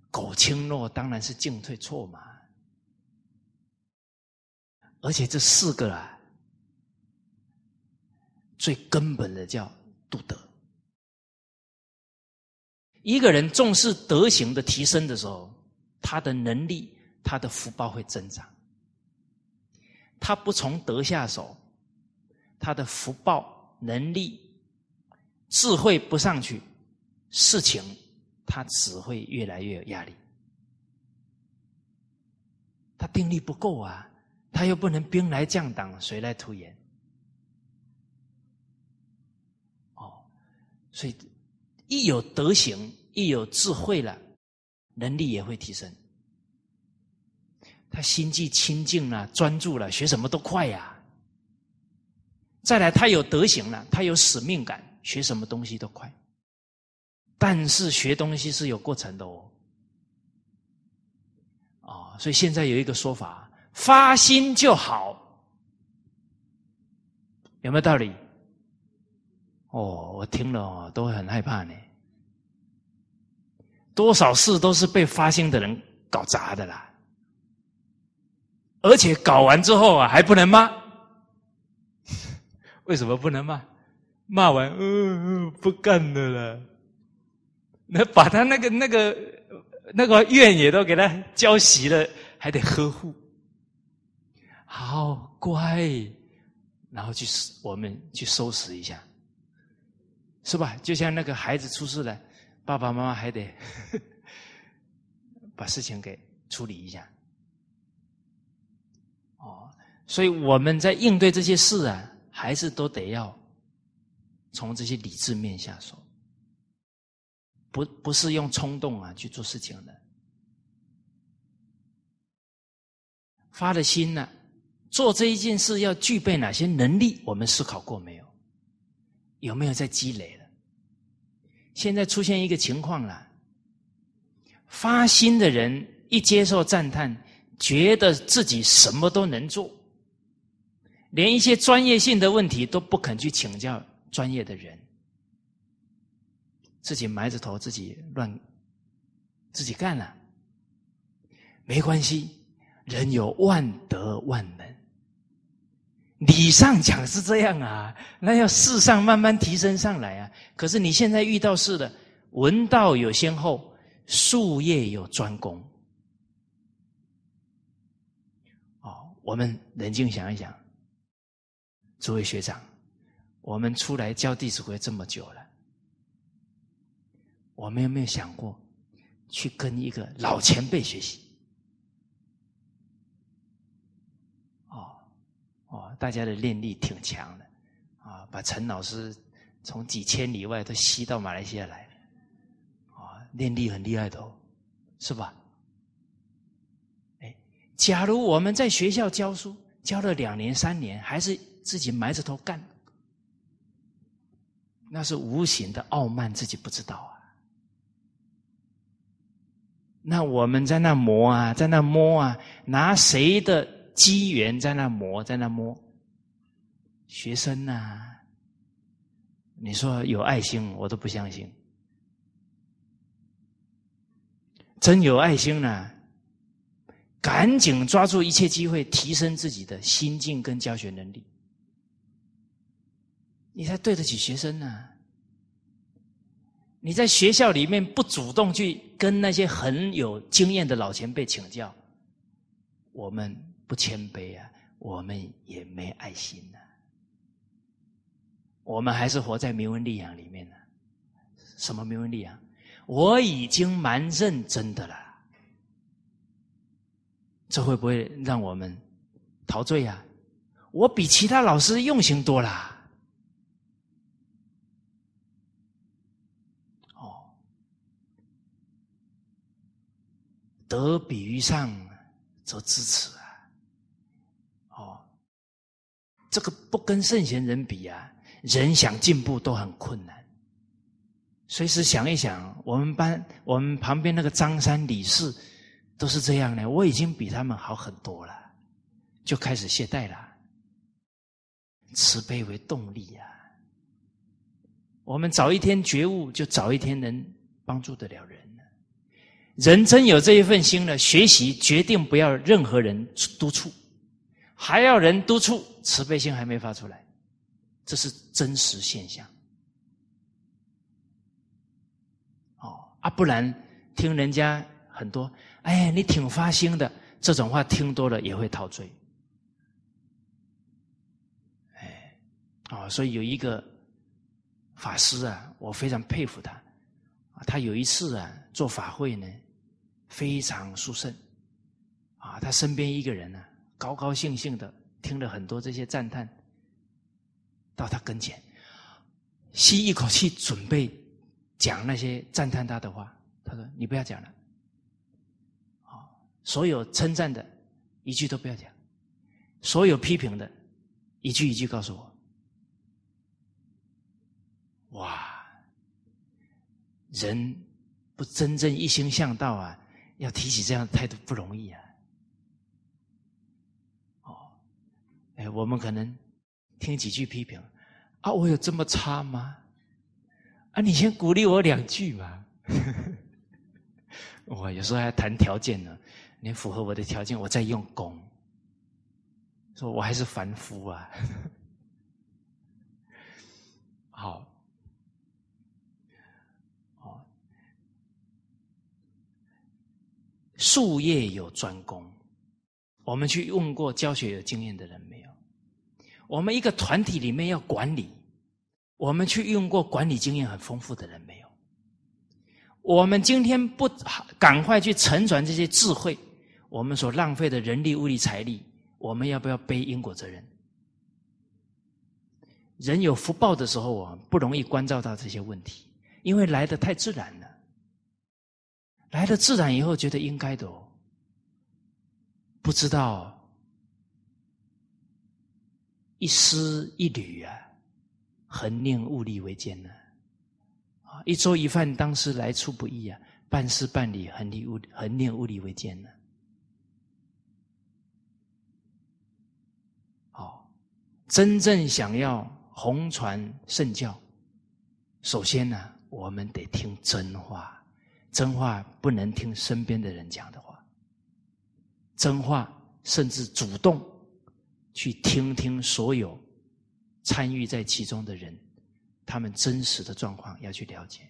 Speaker 1: 苟轻诺当然是进退错嘛。而且这四个啊，最根本的叫度德。一个人重视德行的提升的时候，他的能力。他的福报会增长，他不从德下手，他的福报能力、智慧不上去，事情他只会越来越有压力。他定力不够啊，他又不能兵来将挡，水来土掩。哦，所以一有德行，一有智慧了，能力也会提升。他心际清净了，专注了，学什么都快呀。再来，他有德行了，他有使命感，学什么东西都快。但是学东西是有过程的哦。啊，所以现在有一个说法：发心就好，有没有道理？哦，我听了哦都很害怕呢。多少事都是被发心的人搞砸的啦。而且搞完之后啊，还不能骂？为什么不能骂？骂完，嗯，不干的了。那把他那个、那个、那个怨也都给他浇熄了，还得呵护。好乖，然后去我们去收拾一下，是吧？就像那个孩子出事了，爸爸妈妈还得 把事情给处理一下。所以我们在应对这些事啊，还是都得要从这些理智面下手，不不是用冲动啊去做事情的。发了心了，做这一件事要具备哪些能力？我们思考过没有？有没有在积累了？现在出现一个情况了，发心的人一接受赞叹，觉得自己什么都能做。连一些专业性的问题都不肯去请教专业的人，自己埋着头自己乱自己干了，没关系，人有万德万能，理上讲是这样啊，那要事上慢慢提升上来啊。可是你现在遇到事了，文道有先后，术业有专攻。哦，我们冷静想一想。诸位学长，我们出来教《弟子规》这么久了，我们有没有想过去跟一个老前辈学习？哦，哦，大家的念力挺强的，啊，把陈老师从几千里外都吸到马来西亚来，啊，念力很厉害的，哦，是吧？哎，假如我们在学校教书，教了两年三年，还是自己埋着头干，那是无形的傲慢，自己不知道啊。那我们在那磨啊，在那摸啊，拿谁的机缘在那磨，在那摸？学生呐，你说有爱心，我都不相信。真有爱心呢，赶紧抓住一切机会，提升自己的心境跟教学能力，你才对得起学生呢。你在学校里面不主动去跟那些很有经验的老前辈请教，我们不谦卑啊，我们也没爱心呐，我们还是活在名闻利养里面呢。什么名闻利养？我已经蛮认真的了，这会不会让我们陶醉呀？我比其他老师用心多了。得比于上，则知耻啊！哦，这个不跟圣贤人比啊，人想进步都很困难。随时想一想，我们班我们旁边那个张三李四都是这样的，我已经比他们好很多了，就开始懈怠了。慈悲为动力啊！我们早一天觉悟，就早一天能帮助得了人。人真有这一份心了，学习决定不要任何人督促，还要人督促，慈悲心还没发出来，这是真实现象。哦啊，不然听人家很多，哎，你挺发心的，这种话听多了也会陶醉。哎，啊，所以有一个法师啊，我非常佩服他。他有一次啊，做法会呢，非常殊胜，啊，他身边一个人呢，高高兴兴的听了很多这些赞叹，到他跟前，吸一口气，准备讲那些赞叹他的话。他说：“你不要讲了，啊，所有称赞的一句都不要讲，所有批评的一句一句告诉我。”哇！人不真正一心向道啊，要提起这样的态度不容易啊。哦，哎，我们可能听几句批评啊，我有这么差吗？啊，你先鼓励我两句嘛。我有时候还谈条件呢，你符合我的条件，我再用功。说我还是凡夫啊。好。术业有专攻，我们去问过教学有经验的人没有？我们一个团体里面要管理，我们去用过管理经验很丰富的人没有？我们今天不赶快去承传这些智慧，我们所浪费的人力、物力、财力，我们要不要背因果责任？人有福报的时候啊，不容易关照到这些问题，因为来的太自然了。来了自然以后，觉得应该的，哦，不知道一丝一缕啊，恒念物力维艰呢。啊，一粥一饭，当时来处不易啊，办事办理恒念物恒念物力维艰呢。好，真正想要弘传圣教，首先呢，我们得听真话。真话不能听身边的人讲的话，真话甚至主动去听听所有参与在其中的人，他们真实的状况要去了解。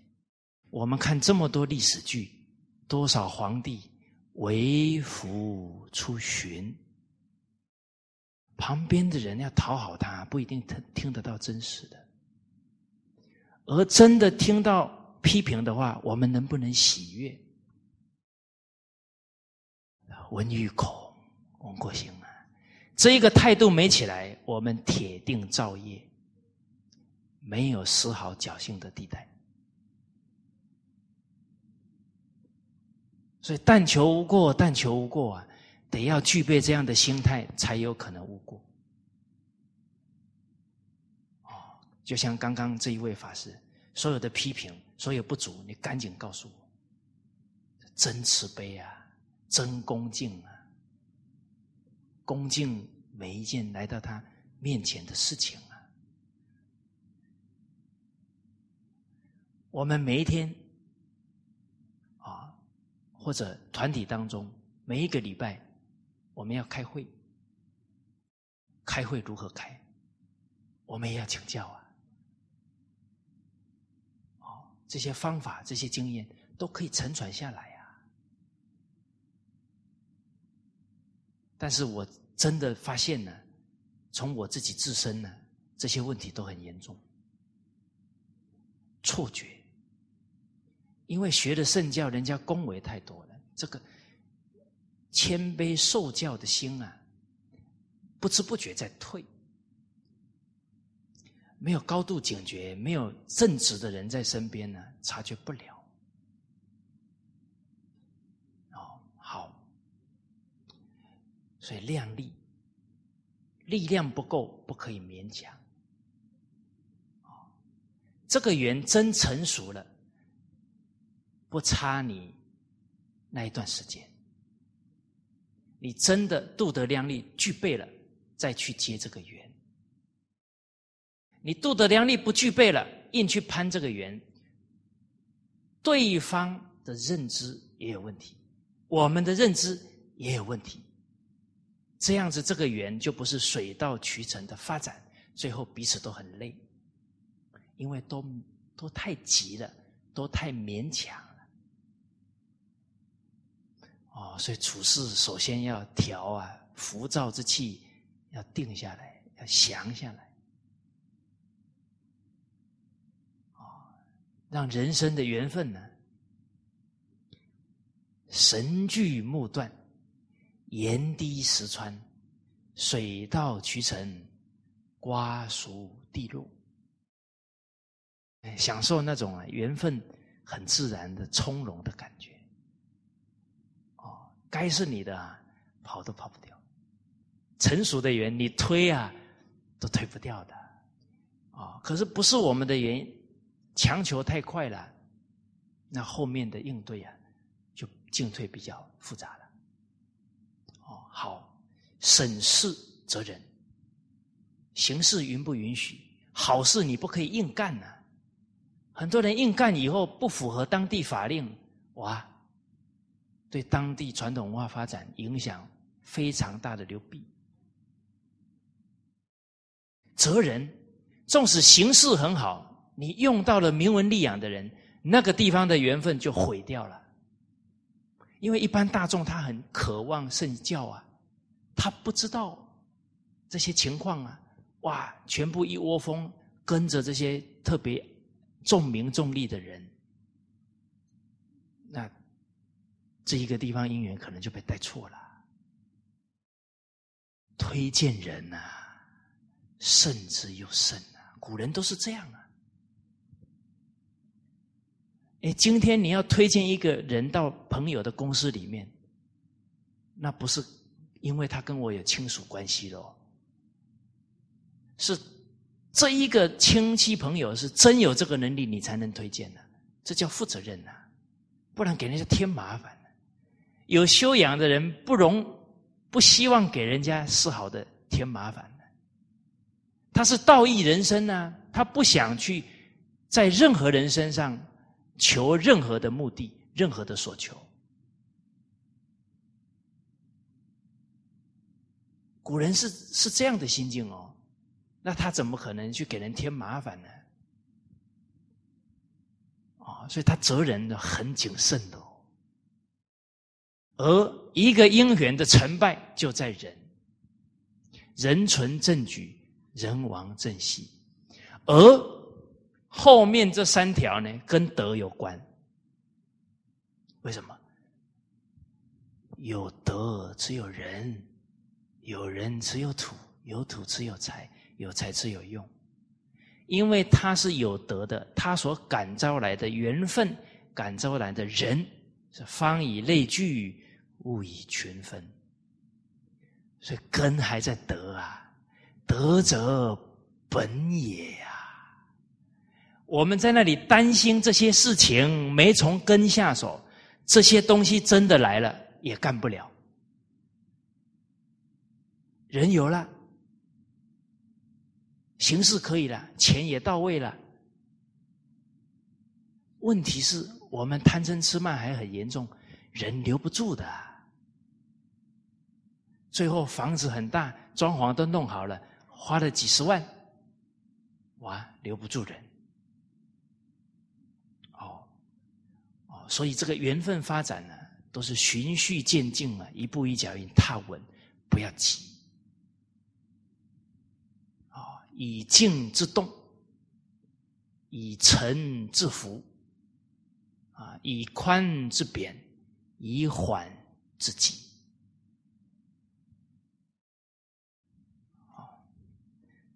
Speaker 1: 我们看这么多历史剧，多少皇帝为福出巡，旁边的人要讨好他，不一定听听得到真实的，而真的听到。批评的话，我们能不能喜悦？文与孔，王国兴啊，这一个态度没起来，我们铁定造业，没有丝毫侥幸的地带。所以，但求无过，但求无过啊，得要具备这样的心态，才有可能无过。哦，就像刚刚这一位法师，所有的批评，所有不足，你赶紧告诉我，真慈悲啊，真恭敬啊，恭敬每一件来到他面前的事情啊。我们每一天啊。或者团体当中，每一个礼拜我们要开会，开会如何开？我们也要请教啊！哦，这些方法、这些经验都可以承传下来啊。但是我真的发现呢，从我自己自身呢，这些问题都很严重，错觉。因为学的圣教，人家恭维太多了，这个谦卑受教的心啊，不知不觉在退。没有高度警觉，没有正直的人在身边呢，察觉不了。哦，好，所以量力，力量不够，不可以勉强。这个缘真成熟了。不差你那一段时间，你真的度得量力具备了，再去接这个缘。你度德量力不具备了，硬去攀这个缘，对方的认知也有问题，我们的认知也有问题，这样子这个缘就不是水到渠成的发展，最后彼此都很累，因为都都太急了，都太勉强了。哦，所以处事首先要调啊，浮躁之气要定下来，要降下来，让人生的缘分呢，神聚木断，言滴石穿，水到渠成，瓜熟蒂落，享受那种啊缘分很自然的从容的感觉。哦该是你的，啊，跑都跑不掉。成熟的缘，你推啊，都推不掉的。啊，可是不是我们的缘，强求太快了，那后面的应对啊，就进退比较复杂了。哦，好，审事责人，形势允不允许？好事你不可以硬干呐。很多人硬干以后不符合当地法令，哇！对当地传统文化发展影响非常大的流弊。责人，纵使形势很好，你用到了明文利养的人，那个地方的缘分就毁掉了。因为一般大众他很渴望圣教啊，他不知道这些情况啊，哇，全部一窝蜂跟着这些特别重名重利的人，那。这一个地方姻缘可能就被带错了。推荐人呐，慎之又慎啊！古人都是这样啊。哎，今天你要推荐一个人到朋友的公司里面，那不是因为他跟我有亲属关系喽，是这一个亲戚朋友是真有这个能力，你才能推荐的，这叫负责任呐，不然给人家添麻烦。有修养的人不容不希望给人家丝毫的添麻烦的，他是道义人生呢，他不想去在任何人身上求任何的目的、任何的所求。古人是是这样的心境哦，那他怎么可能去给人添麻烦呢？啊，所以他责人的很谨慎的。哦而一个因缘的成败就在人，人存正举，人亡正息。而后面这三条呢，跟德有关。为什么？有德只有人，有人只有土，有土只有财，有财只有用。因为他是有德的，他所感召来的缘分，感召来的人是方以类聚，物以群分。所以根还在德啊，德者本也呀。我们在那里担心这些事情没从根下手，这些东西真的来了也干不了。人有了。形式可以了，钱也到位了。问题是我们贪嗔痴慢还很严重，人留不住的。最后房子很大，装潢都弄好了，花了几十万，哇，留不住人。哦，哦，所以这个缘分发展呢，都是循序渐进啊，一步一脚印踏稳，不要急。啊以静制动，以沉制浮，啊，以宽制扁，以缓制急。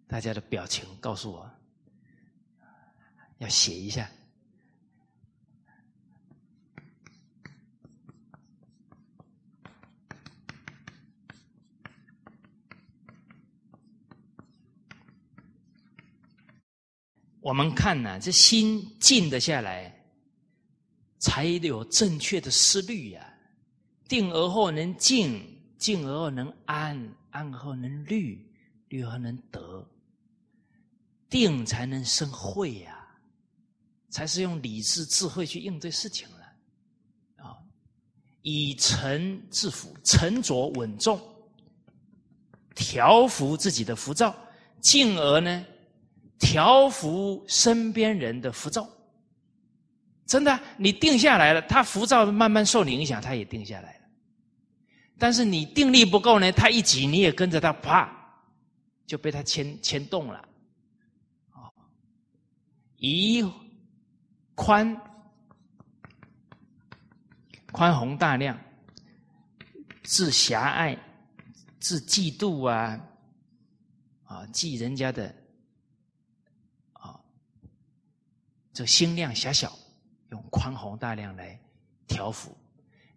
Speaker 1: 大家的表情告诉我，要写一下。我们看呢，这心静得下来，才有正确的思虑呀。定而后能静，静而后能安，安而后能虑，虑而后能得。定才能生慧呀，才是用理智智慧去应对事情了。啊，以沉制浮，沉着稳重，调服自己的浮躁，进而呢？调服身边人的浮躁，真的，你定下来了，他浮躁慢慢受你影响，他也定下来了。但是你定力不够呢，他一挤你也跟着他，啪，就被他牵牵动了。啊，以宽宽宏大量，自狭隘，自嫉妒啊，啊，忌人家的。这心量狭小，用宽宏大量来调服。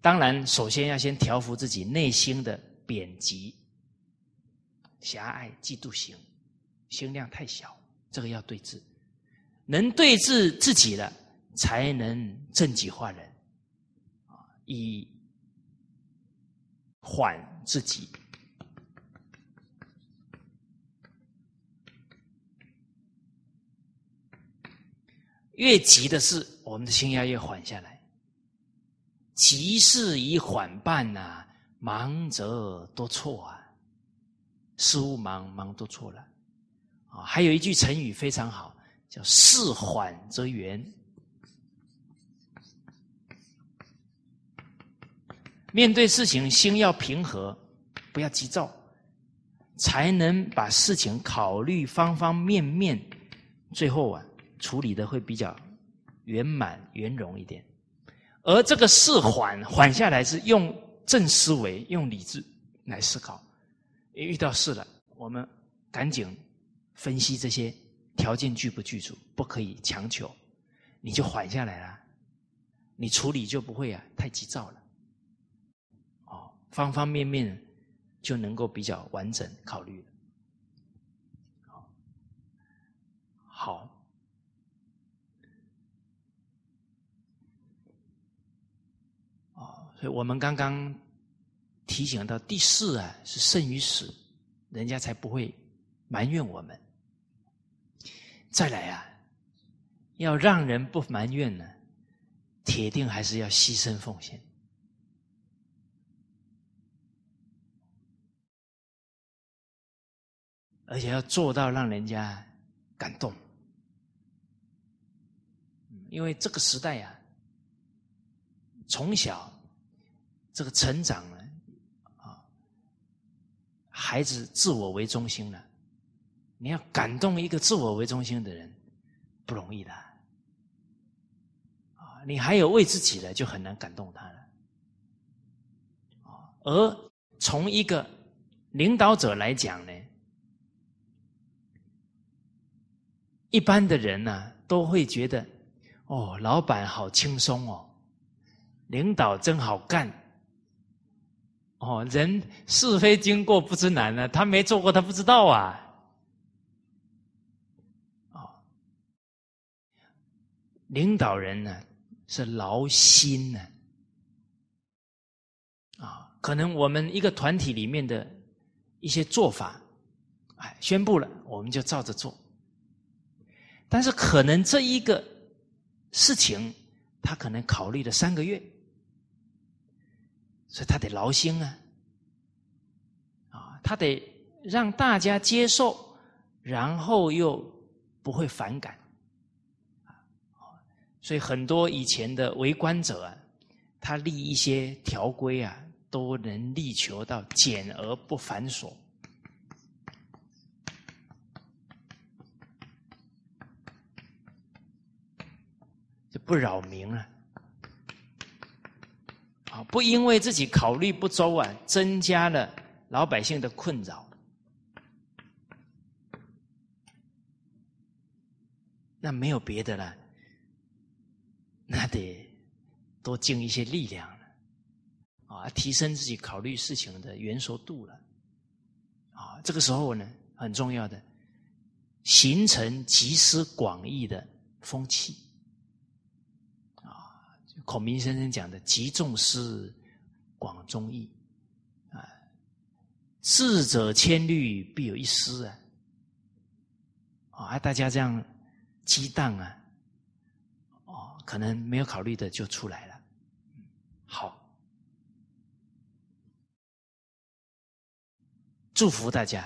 Speaker 1: 当然，首先要先调服自己内心的贬极、狭隘、嫉妒心，心量太小，这个要对治。能对治自己了，才能正己化人，啊，以缓自己。越急的事，我们的心要越缓下来。急事以缓办呐，忙则多错啊。事务忙，忙多错了。啊，还有一句成语非常好，叫“事缓则圆”。面对事情，心要平和，不要急躁，才能把事情考虑方方面面，最后啊。处理的会比较圆满圆融一点，而这个事缓缓下来是用正思维、用理智来思考。遇到事了，我们赶紧分析这些条件具不具足，不可以强求，你就缓下来了，你处理就不会啊太急躁了。哦，方方面面就能够比较完整考虑了。好。所以我们刚刚提醒到第四啊，是胜于死，人家才不会埋怨我们。再来啊，要让人不埋怨呢，铁定还是要牺牲奉献，而且要做到让人家感动，因为这个时代呀，从小。这个成长呢，啊，孩子自我为中心了，你要感动一个自我为中心的人，不容易的，啊，你还有为自己的，就很难感动他了，而从一个领导者来讲呢，一般的人呢都会觉得，哦，老板好轻松哦，领导真好干，哦，人是非经过不知难呢，他没做过，他不知道啊，哦，领导人呢是劳心呢，啊，可能我们一个团体里面的。一些做法，哎，宣布了，我们就照着做。但是可能这一个事情，他可能考虑了三个月，所以他得劳心啊，啊，他得让大家接受，然后又不会反感，所以很多以前的为官者啊，他立一些条规啊。都能力求到简而不繁琐，就不扰民了。啊，不因为自己考虑不周啊，增加了老百姓的困扰。那没有别的了，那得多尽一些力量了。啊，提升自己考虑事情的圆熟度了。啊，这个时候呢，很重要的，形成集思广益的风气。孔明先生讲的“集众思，广忠义”，啊，智者千虑，必有一失啊。啊，大家这样激荡啊，哦，可能没有考虑的就出来了。好。祝福大家，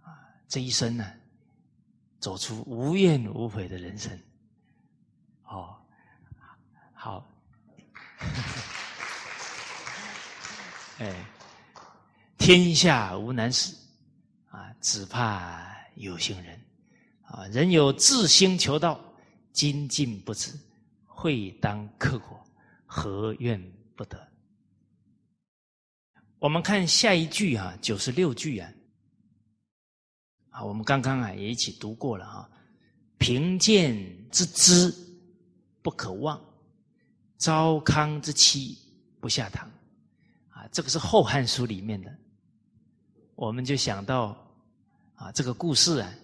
Speaker 1: 啊，这一生呢，走出无怨无悔的人生。哦，哎，天下无难事，啊，只怕有心人。啊，人有志心求道，精进不止，会当克果，何怨不得？我们看下一句啊，九十六句啊，啊，我们刚刚啊也一起读过了啊。贫贱之资不可忘，糟糠之妻不下堂，啊，这个是《后汉书》里面的。我们就想到啊，这个故事啊，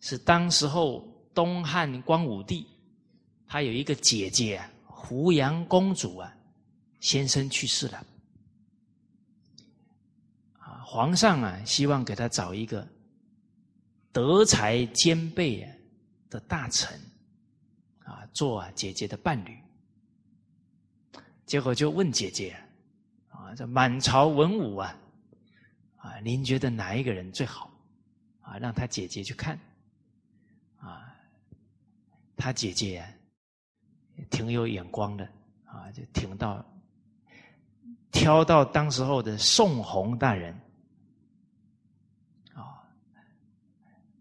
Speaker 1: 是当时候东汉光武帝，他有一个姐姐啊，胡杨公主啊，先生去世了啊。皇上啊，希望给他找一个德才兼备啊的大臣啊，做啊姐姐的伴侣。结果就问姐姐啊，这满朝文武啊，啊，您觉得哪一个人最好啊？让他姐姐去看啊，他姐姐挺有眼光的啊，就挺到挑到当时候的宋弘大人。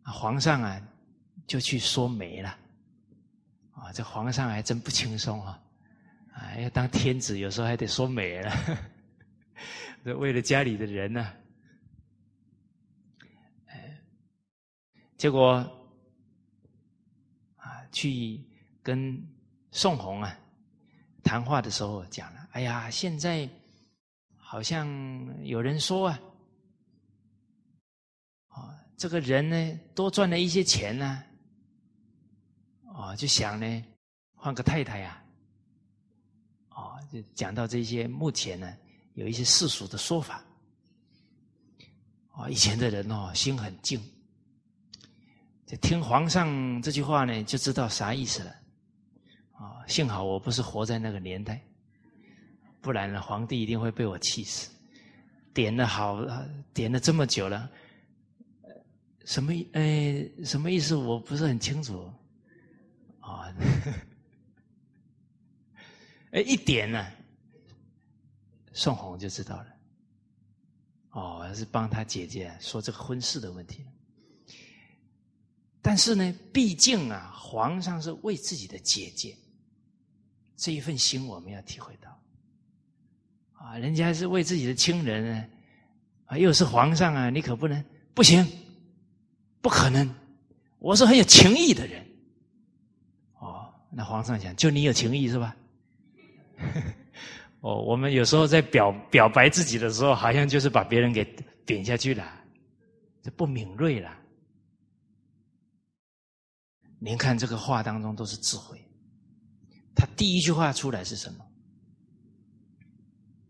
Speaker 1: 皇上啊，就去说媒了，啊，这皇上还真不轻松啊！还，要当天子，有时候还得说美了，这 为了家里的人呢。哎，结果啊，去跟宋弘啊谈话的时候讲了，哎呀，现在好像有人说啊。这个人呢，多赚了一些钱呢，哦，就想呢，换个太太呀，就讲到这些，目前呢，有一些世俗的说法，啊，以前的人哦，心很静，就听皇上这句话呢，就知道啥意思了，啊，幸好我不是活在那个年代，不然呢，皇帝一定会被我气死，点了好，点了这么久了。什么？哎，什么意思？我不是很清楚。啊，哎，一点呢，宋红就知道了。哦，是帮他姐姐说这个婚事的问题。但是呢，毕竟啊，皇上是为自己的姐姐，这一份心我们要体会到。啊，人家是为自己的亲人呢，啊，又是皇上啊，你可不能不行，不可能，我是很有情义的人。哦，那皇上想，就你有情义是吧？哦，我们有时候在表表白自己的时候，好像就是把别人给贬下去了，这不敏锐了。您看这个话当中都是智慧，他第一句话出来是什么？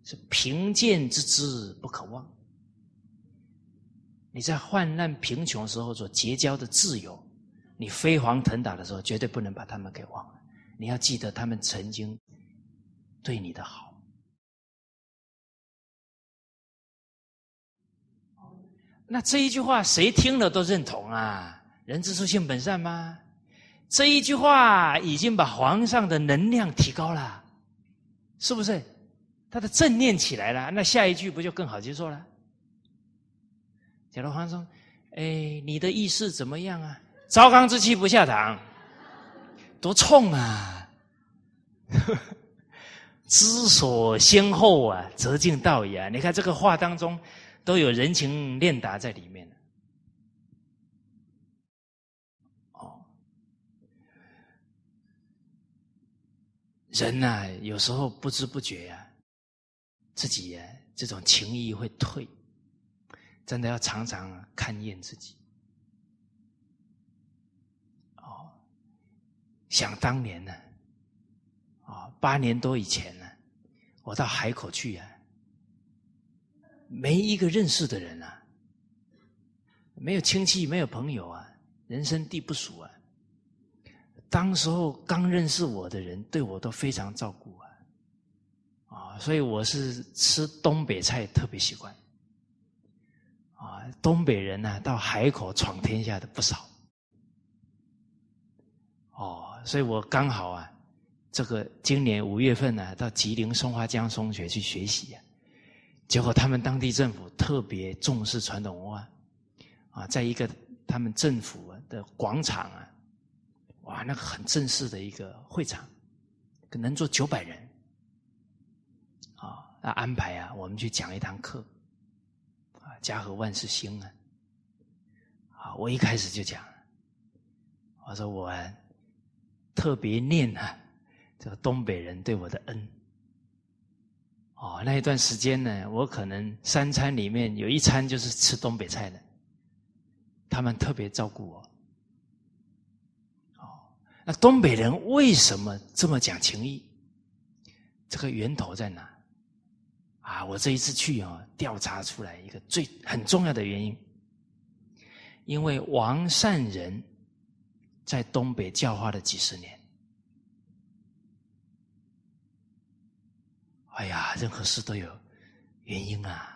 Speaker 1: 是贫贱之资不可忘。你在患难贫穷时候所结交的挚友，你飞黄腾达的时候，绝对不能把他们给忘了。你要记得他们曾经对你的好。那这一句话谁听了都认同啊？人之初性本善吗？这一句话已经把皇上的能量提高了，是不是？他的正念起来了，那下一句不就更好接受了？假如皇上，哎，你的意思怎么样啊？糟糠之妻不下堂，多冲啊！知所先后啊，则近道也啊！你看这个话当中。都有人情练达在里面哦，人呐，有时候不知不觉啊，自己呀这种情谊会退，真的要常常看验自己。哦，想当年呢，啊，八年多以前呢，我到海口去呀。没一个认识的人啊，没有亲戚，没有朋友啊，人生地不熟啊。当时候刚认识我的人，对我都非常照顾啊，啊，所以我是吃东北菜特别习惯。啊，东北人呢，到海口闯天下的不少。哦，所以我刚好啊，这个今年五月份呢，到吉林松花江中学去学习啊。结果他们当地政府特别重视传统文化，啊，在一个他们政府的广场啊，哇，那个很正式的一个会场，能坐九百人，啊，那安排啊，我们去讲一堂课，啊，家和万事兴啊，啊，我一开始就讲，我说我特别念啊，这个东北人对我的恩。哦，那一段时间呢，我可能三餐里面有一餐就是吃东北菜的，他们特别照顾我。哦，那东北人为什么这么讲情义？这个源头在哪？啊，我这一次去啊，调查出来一个最很重要的原因，因为王善人在东北教化了几十年。哎呀，任何事都有原因啊！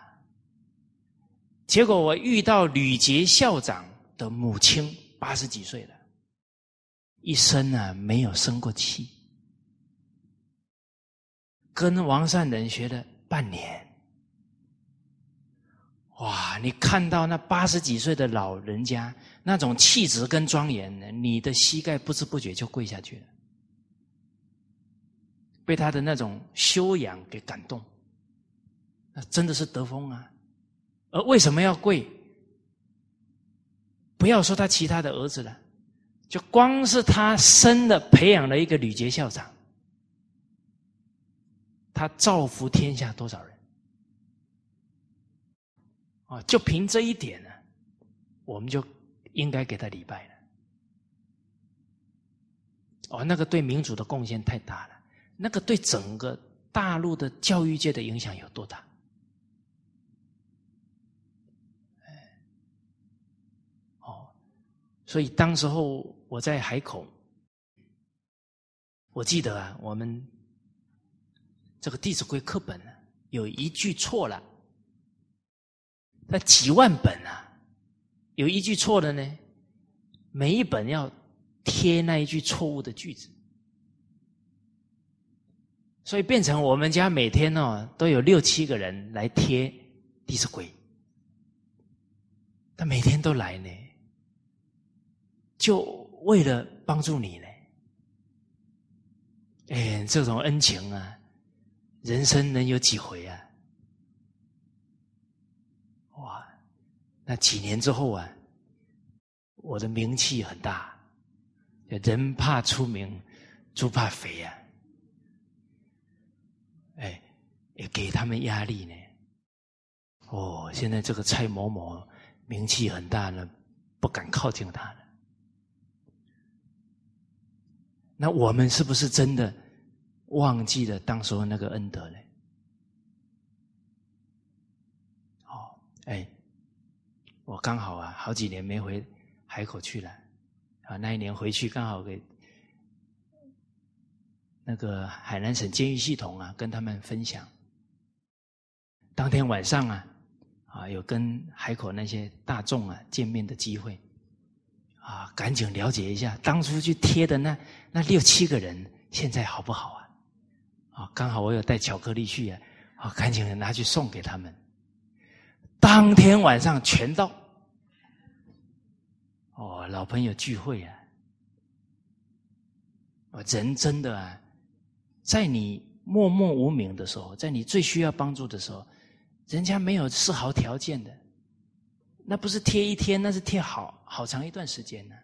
Speaker 1: 结果我遇到吕杰校长的母亲，八十几岁了，一生呢没有生过气，跟王善人学了半年。哇！你看到那八十几岁的老人家那种气质跟庄严，你的膝盖不知不觉就跪下去了。被他的那种修养给感动，那真的是得风啊！而为什么要跪？不要说他其他的儿子了，就光是他生的培养了一个吕杰校长，他造福天下多少人？啊，就凭这一点呢，我们就应该给他礼拜了。哦，那个对民主的贡献太大了。那个对整个大陆的教育界的影响有多大？哦，所以当时候我在海口，我记得啊，我们这个《弟子规》课本呢，有一句错了，那几万本啊，有一句错了呢，每一本要贴那一句错误的句子。所以变成我们家每天哦都有六七个人来贴《弟子规》，他每天都来呢，就为了帮助你呢。哎，这种恩情啊，人生能有几回啊？哇，那几年之后啊，我的名气很大，人怕出名，猪怕肥呀。也给他们压力呢。哦，现在这个蔡某某名气很大了，不敢靠近他了。那我们是不是真的忘记了当时候那个恩德呢？哦，哎，我刚好啊，好几年没回海口去了，啊，那一年回去刚好给那个海南省监狱系统啊，跟他们分享。当天晚上啊，啊，有跟海口那些大众啊见面的机会。啊，赶紧了解一下，当初去贴的那那六七个人现在好不好啊？啊，刚好我有带巧克力去啊，啊，赶紧拿去送给他们。当天晚上全到，哦，老朋友聚会啊，人真的啊，在你默默无名的时候，在你最需要帮助的时候，人家没有丝毫条件的。那不是贴一天，那是贴好好长一段时间呢。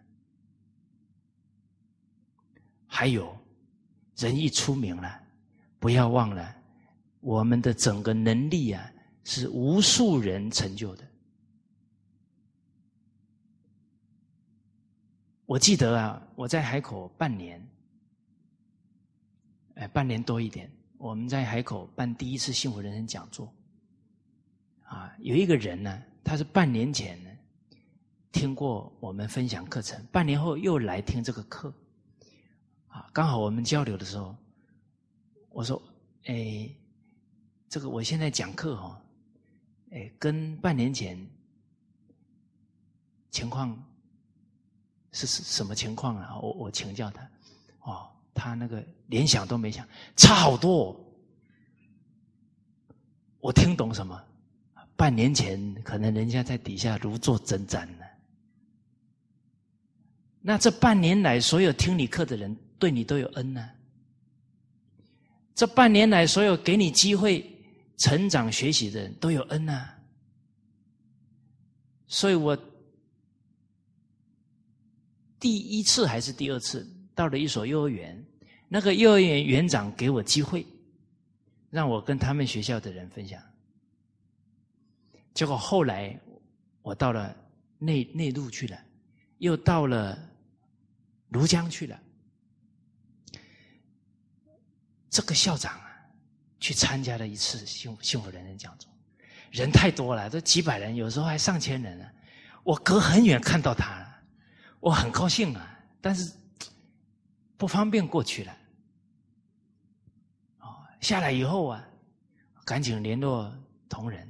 Speaker 1: 还有，人一出名了，不要忘了，我们的整个能力啊，是无数人成就的。我记得啊，我在海口半年，哎，半年多一点，我们在海口办第一次幸福人生讲座，啊，有一个人呢。他是半年前呢听过我们分享课程，半年后又来听这个课，啊，刚好我们交流的时候，我说：“哎，这个我现在讲课哈，哎，跟半年前情况是什什么情况啊？我我请教他，哦，他那个连想都没想，差好多。我听懂什么？”半年前，可能人家在底下如坐针毡呢。那这半年来，所有听你课的人对你都有恩呢。这半年来，所有给你机会成长学习的人都有恩呢。所以我第一次还是第二次到了一所幼儿园，那个幼儿园园长给我机会，让我跟他们学校的人分享。结果后来，我到了内内陆去了，又到了庐江去了。这个校长啊，去参加了一次幸幸福人生讲座，人太多了，都几百人，有时候还上千人呢。我隔很远看到他了，我很高兴啊，但是不方便过去了。哦，下来以后啊，赶紧联络同仁。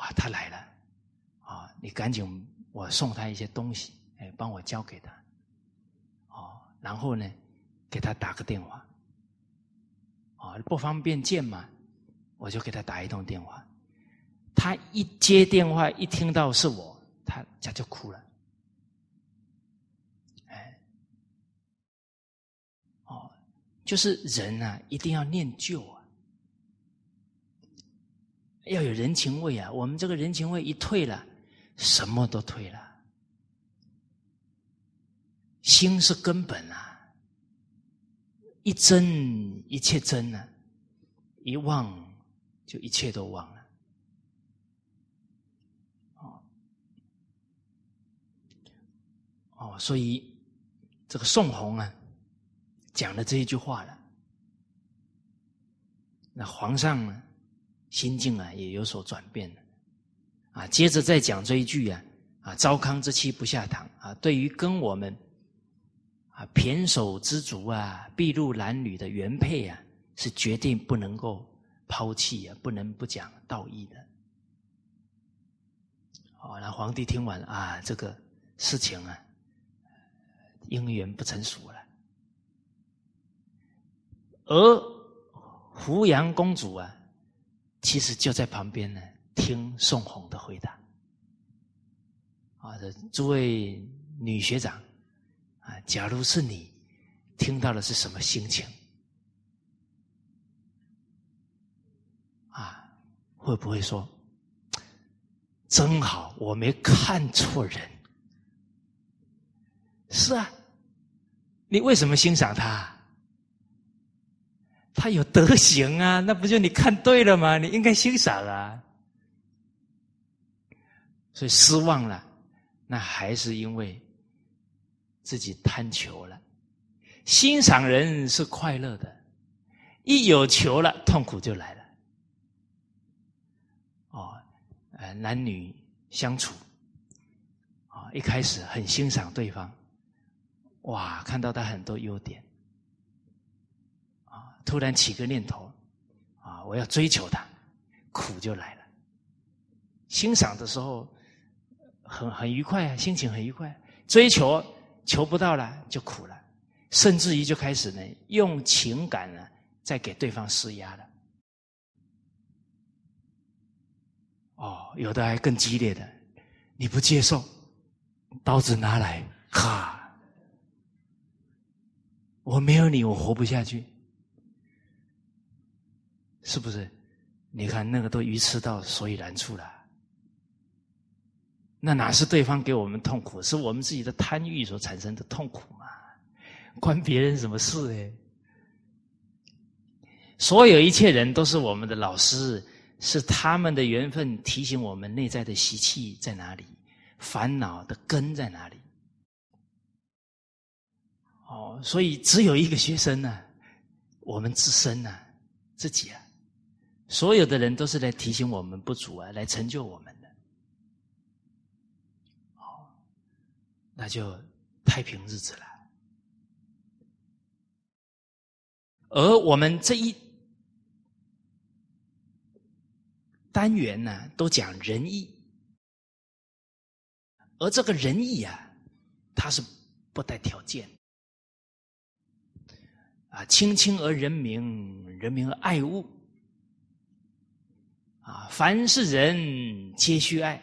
Speaker 1: 哇，他来了，啊，你赶紧我送他一些东西，哎，帮我交给他，哦，然后呢，给他打个电话，啊，不方便见嘛，我就给他打一通电话，他一接电话，一听到是我，他他就哭了，哎，哦，就是人啊，一定要念旧啊。要有人情味啊！我们这个人情味一退了，什么都退了。心是根本啊，一真一切真啊，一忘就一切都忘了。哦哦，所以这个宋弘啊，讲了这一句话了。那皇上呢？心境啊，也有所转变了，啊，接着再讲这一句啊，啊，糟糠之妻不下堂啊，对于跟我们啊胼手之足啊、筚路蓝缕的原配啊，是决定不能够抛弃啊，不能不讲道义的。哦，那皇帝听完啊，这个事情啊，姻缘不成熟了，而胡杨公主啊。其实就在旁边呢，听宋红的回答。啊，这诸位女学长，啊，假如是你，听到的是什么心情？啊，会不会说，真好，我没看错人。是啊，你为什么欣赏他？他有德行啊，那不就你看对了吗？你应该欣赏啊。所以失望了，那还是因为自己贪求了。欣赏人是快乐的，一有求了，痛苦就来了。哦，呃，男女相处，啊，一开始很欣赏对方，哇，看到他很多优点，突然起个念头，啊，我要追求他，苦就来了。欣赏的时候很很愉快啊，心情很愉快；追求求不到了，就苦了。甚至于就开始呢，用情感呢，在给对方施压了。哦，有的还更激烈的，你不接受，刀子拿来，哈！我没有你，我活不下去，是不是？你看那个都愚痴到所以然处了，那哪是对方给我们痛苦，是我们自己的贪欲所产生的痛苦嘛？关别人什么事呢？所有一切人都是我们的老师，是他们的缘分提醒我们内在的习气在哪里，烦恼的根在哪里。哦，所以只有一个学生呢，我们自身呢，自己啊，所有的人都是来提醒我们不足啊，来成就我们的。哦，那就太平日子了。而我们这一单元呢，都讲仁义，而这个仁义啊，它是不带条件，啊，亲亲而人民，人民而爱物，啊，凡是人皆须爱，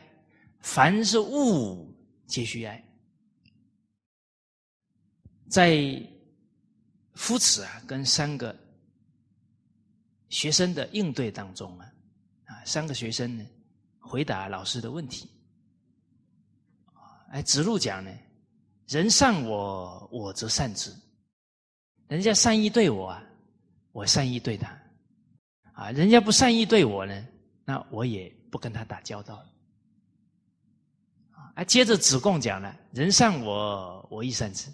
Speaker 1: 凡是物皆须爱，在。夫子啊，跟三个学生的应对当中啊，啊，三个学生呢回答老师的问题，哎，子路讲呢，人善我，我则善之；人家善意对我啊，我善意对他，啊，人家不善意对我呢，那我也不跟他打交道了。啊，接着子贡讲了，人善我，我亦善之。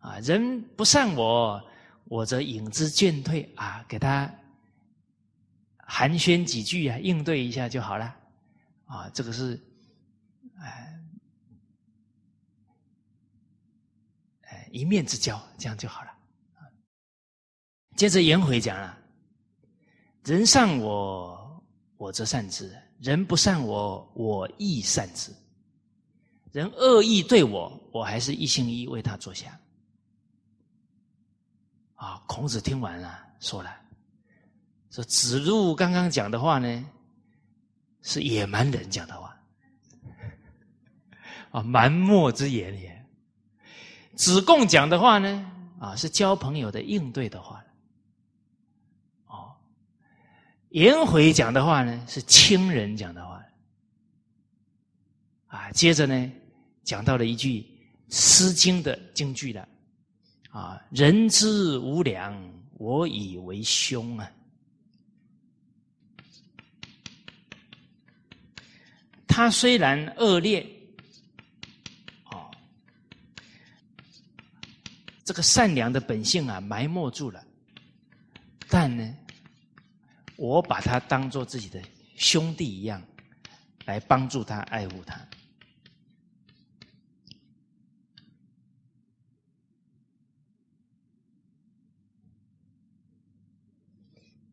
Speaker 1: 啊，人不善我，我则引之倦退啊，给他寒暄几句啊，应对一下就好了。啊，这个是，哎，哎，一面之交，这样就好了。接着颜回讲了，人善我，我则善之；人不善我，我亦善之。人恶意对我，我还是一心一意为他着想。啊！孔子听完了，说了：“说子路刚刚讲的话呢，是野蛮人讲的话，啊，蛮漠之言也。子贡讲的话呢，啊，是交朋友的应对的话。哦，颜回讲的话呢，是亲人讲的话。啊，接着呢，讲到了一句《诗经》的京剧了。”啊，人之无良，我以为凶啊！他虽然恶劣，哦，这个善良的本性啊，埋没住了，但呢，我把他当做自己的兄弟一样，来帮助他，爱护他。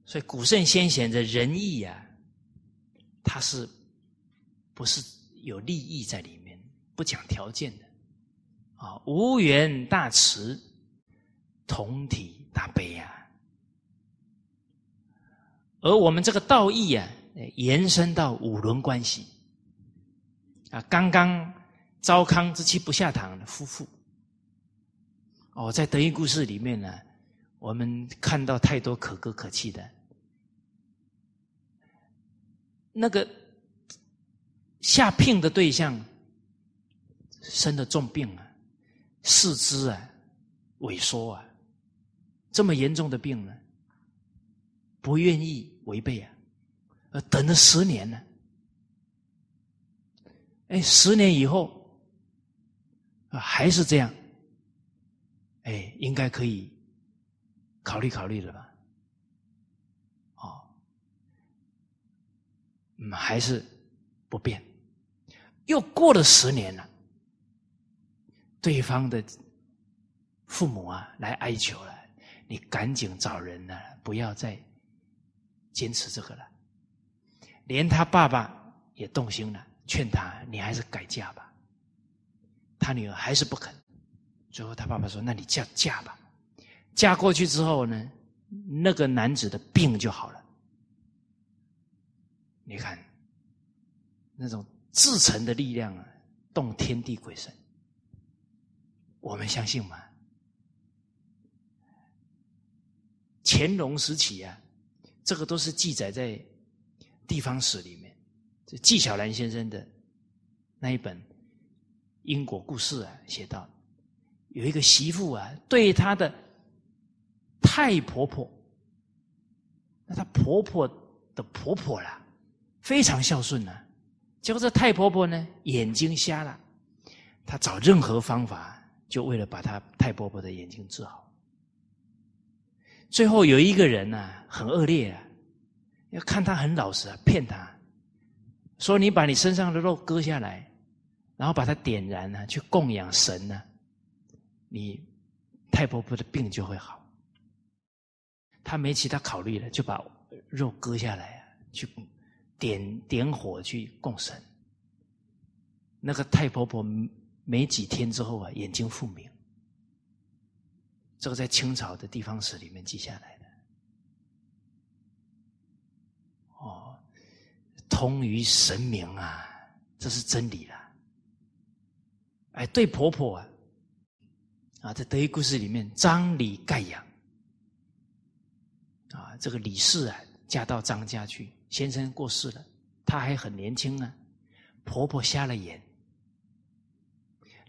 Speaker 1: 所以古圣先贤的仁义啊，他是不是有利益在里面？不讲条件的啊，无缘大慈，同体大悲啊。而我们这个道义啊，延伸到五伦关系啊，刚刚糟糠之妻不下堂的夫妇哦，在德育故事里面呢，我们看到太多可歌可泣的。那个下聘的对象生了重病啊，四肢啊萎缩啊，这么严重的病呢，不愿意违背啊，呃，等了十年了，哎，十年以后啊还是这样，哎，应该可以考虑考虑了吧？哦，嗯，还是不变。又过了十年了，对方的父母啊来哀求了，你赶紧找人呢，不要再坚持这个了。连他爸爸也动心了，劝他你还是改嫁吧。他女儿还是不肯，最后他爸爸说：“那你嫁嫁吧。”嫁过去之后呢，那个男子的病就好了。你看那种。至诚的力量啊，动天地鬼神，我们相信吗？乾隆时期啊，这个都是记载在地方史里面。这纪晓岚先生的那一本因果故事啊，写到有一个媳妇啊，对她的太婆婆，那她婆婆的婆婆啦，非常孝顺呢。结果这太婆婆呢，眼睛瞎了，她找任何方法，就为了把她太婆婆的眼睛治好。最后有一个人呢，很恶劣啊，要看他很老实啊，骗他，说你把你身上的肉割下来，然后把它点燃呢，去供养神呢，你太婆婆的病就会好。他没其他考虑了，就把肉割下来啊，去。点点火去供神，那个太婆婆没几天之后啊，眼睛复明。这个在清朝的地方史里面记下来的。哦，通于神明啊，这是真理了。哎，对婆婆啊，啊，在德语故事里面，张李盖养啊，这个李氏啊，嫁到张家去。先生过世了，她还很年轻啊。婆婆瞎了眼，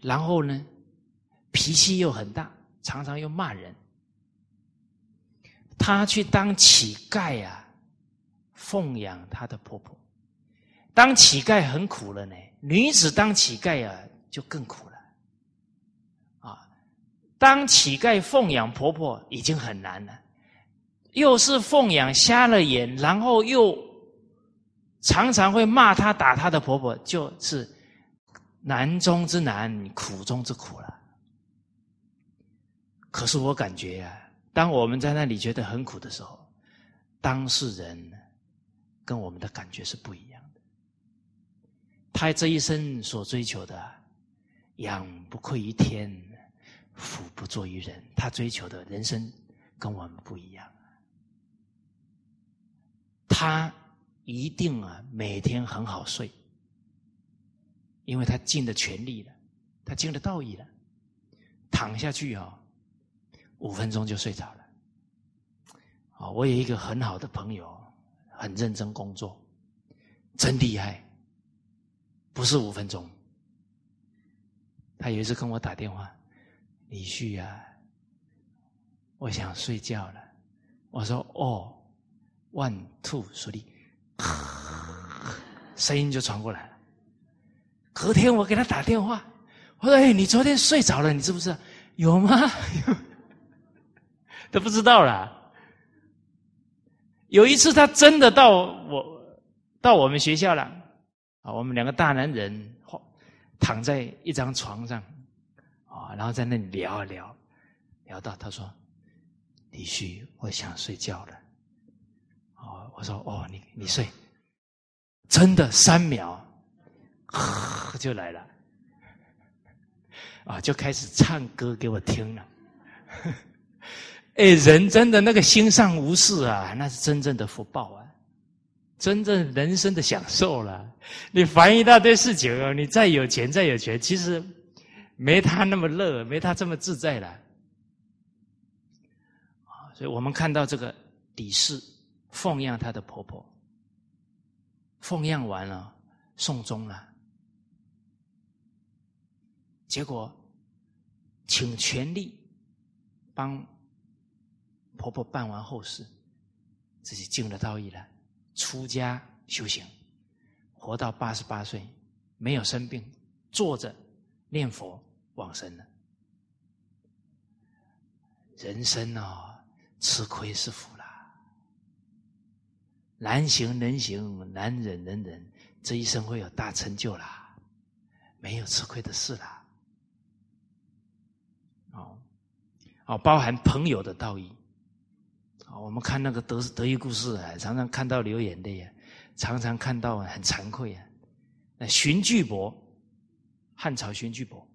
Speaker 1: 然后呢，脾气又很大，常常又骂人。她去当乞丐呀，奉养她的婆婆。当乞丐很苦了呢，女子当乞丐啊，就更苦了。啊，当乞丐奉养婆婆已经很难了，又是奉养瞎了眼，然后又。常常会骂他、打他的婆婆，就是难中之难、苦中之苦了。可是我感觉呀，当我们在那里觉得很苦的时候，当事人跟我们的感觉是不一样的。他这一生所追求的“养不愧于天，福不作于人”，他追求的人生跟我们不一样。他。一定啊，每天很好睡，因为他尽了全力了，他尽了道义了，躺下去啊，五分钟就睡着了。啊，我有一个很好的朋友，很认真工作，真厉害，不是五分钟。他有一次跟我打电话，李旭啊，我想睡觉了。我说哦，one two three。声音就传过来了。隔天我给他打电话，我说：“哎，你昨天睡着了，你知不知道？有吗？都不知道啦。有一次他真的到我到我们学校了，啊，我们两个大男人躺在一张床上，啊，然后在那里聊啊聊，聊到他说：‘李旭，我想睡觉了。’哦，我说哦，你你睡，真的三秒，就来了，啊，就开始唱歌给我听了。哎，人真的那个心上无事啊，那是真正的福报啊，真正人生的享受了。你烦一大堆事情哦，你再有钱再有权，其实没他那么乐，没他这么自在了。所以我们看到这个李氏。奉养她的婆婆，奉养完了，送终了。结果请全力帮婆婆办完后事，自己进了道义了，出家修行，活到八十八岁，没有生病，坐着念佛往生了。人生哦，吃亏是福啦，难行能行，难忍能忍，这一生会有大成就啦，没有吃亏的事啦。哦，哦，包含朋友的道义。啊，我们看那个德德义故事啊，常常看到流眼泪啊，常常看到很惭愧啊。那荀巨伯，汉朝荀巨伯，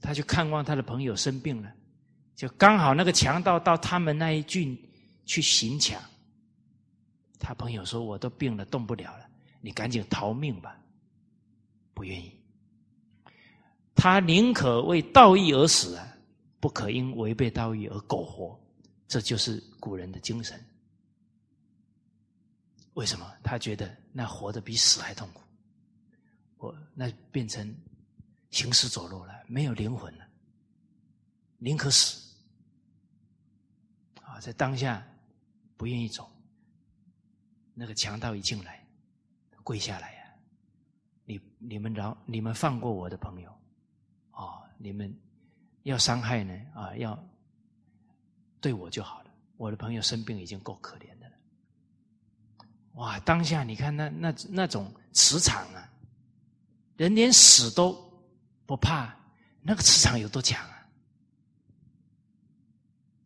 Speaker 1: 他去看望他的朋友生病了。就刚好那个强盗到他们那一郡去行抢，他朋友说：“我都病了，动不了了，你赶紧逃命吧。”不愿意，他宁可为道义而死啊，不可因违背道义而苟活。这就是古人的精神。为什么？他觉得那活得比死还痛苦，我那变成行尸走肉了，没有灵魂了，宁可死啊。在当下不愿意走，那个强盗一进来，跪下来呀！你你们饶你们放过我的朋友，啊！你们要伤害呢啊！要对我就好了。我的朋友生病已经够可怜的了。哇！当下你看那那那种磁场啊，人连死都不怕，那个磁场有多强啊！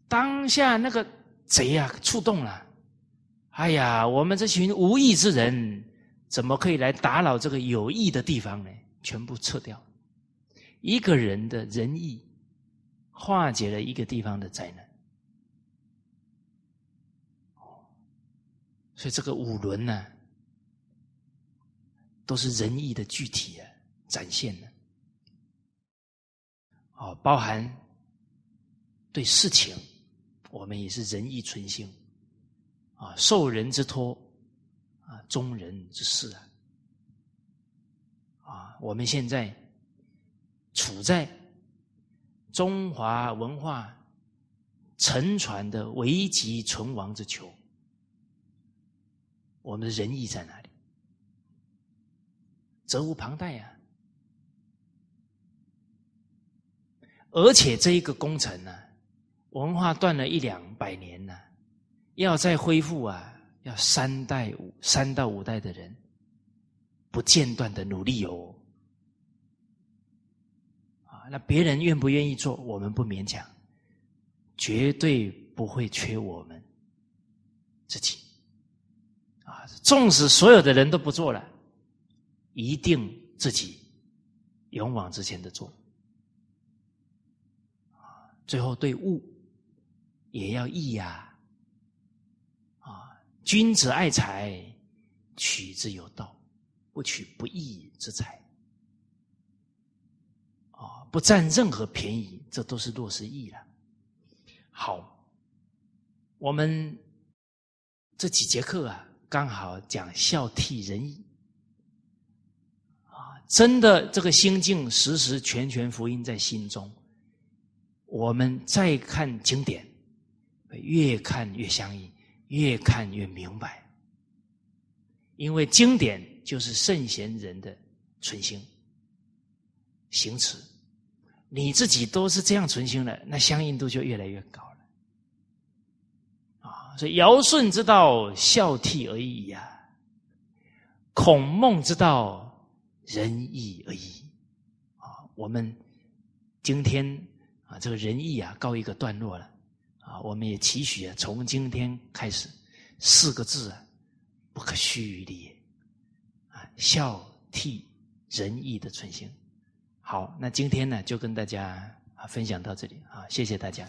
Speaker 1: 当下那个贼呀，触动了。哎呀，我们这群无义之人，怎么可以来打扰这个有义的地方呢？全部撤掉。一个人的仁义，化解了一个地方的灾难。所以这个五伦呢，都是仁义的具体啊，展现的。哦，包含对事情。我们也是仁义存心，啊，受人之托，啊，忠人之事啊，啊，我们现在处在中华文化沉船的危急存亡之秋，我们的仁义在哪里？责无旁贷呀！而且这一个工程呢？文化断了一两百年了，要再恢复啊，要三代五三到五代的人不间断的努力哦啊，那别人愿不愿意做，我们不勉强，绝对不会缺我们自己。纵使所有的人都不做了，一定自己勇往直前的做。最后对物。也要义呀，啊！君子爱财，取之有道，不取不义之财。啊，不占任何便宜，这都是落实义了。好，我们这几节课啊，刚好讲孝悌仁义。啊，真的，这个心境时时全全福音在心中。我们再看经典。越看越相应，越看越明白。因为经典就是圣贤人的存心行持，你自己都是这样存心的，那相应度就越来越高了。啊，所以尧舜之道，孝悌而已呀；孔孟之道，仁义而已。啊，我们今天啊，这个仁义啊，告一个段落了。啊，我们也期许啊，从今天开始，四个字啊，不可虚立，啊，孝悌仁义的存心。好，那今天呢，就跟大家啊分享到这里啊，谢谢大家。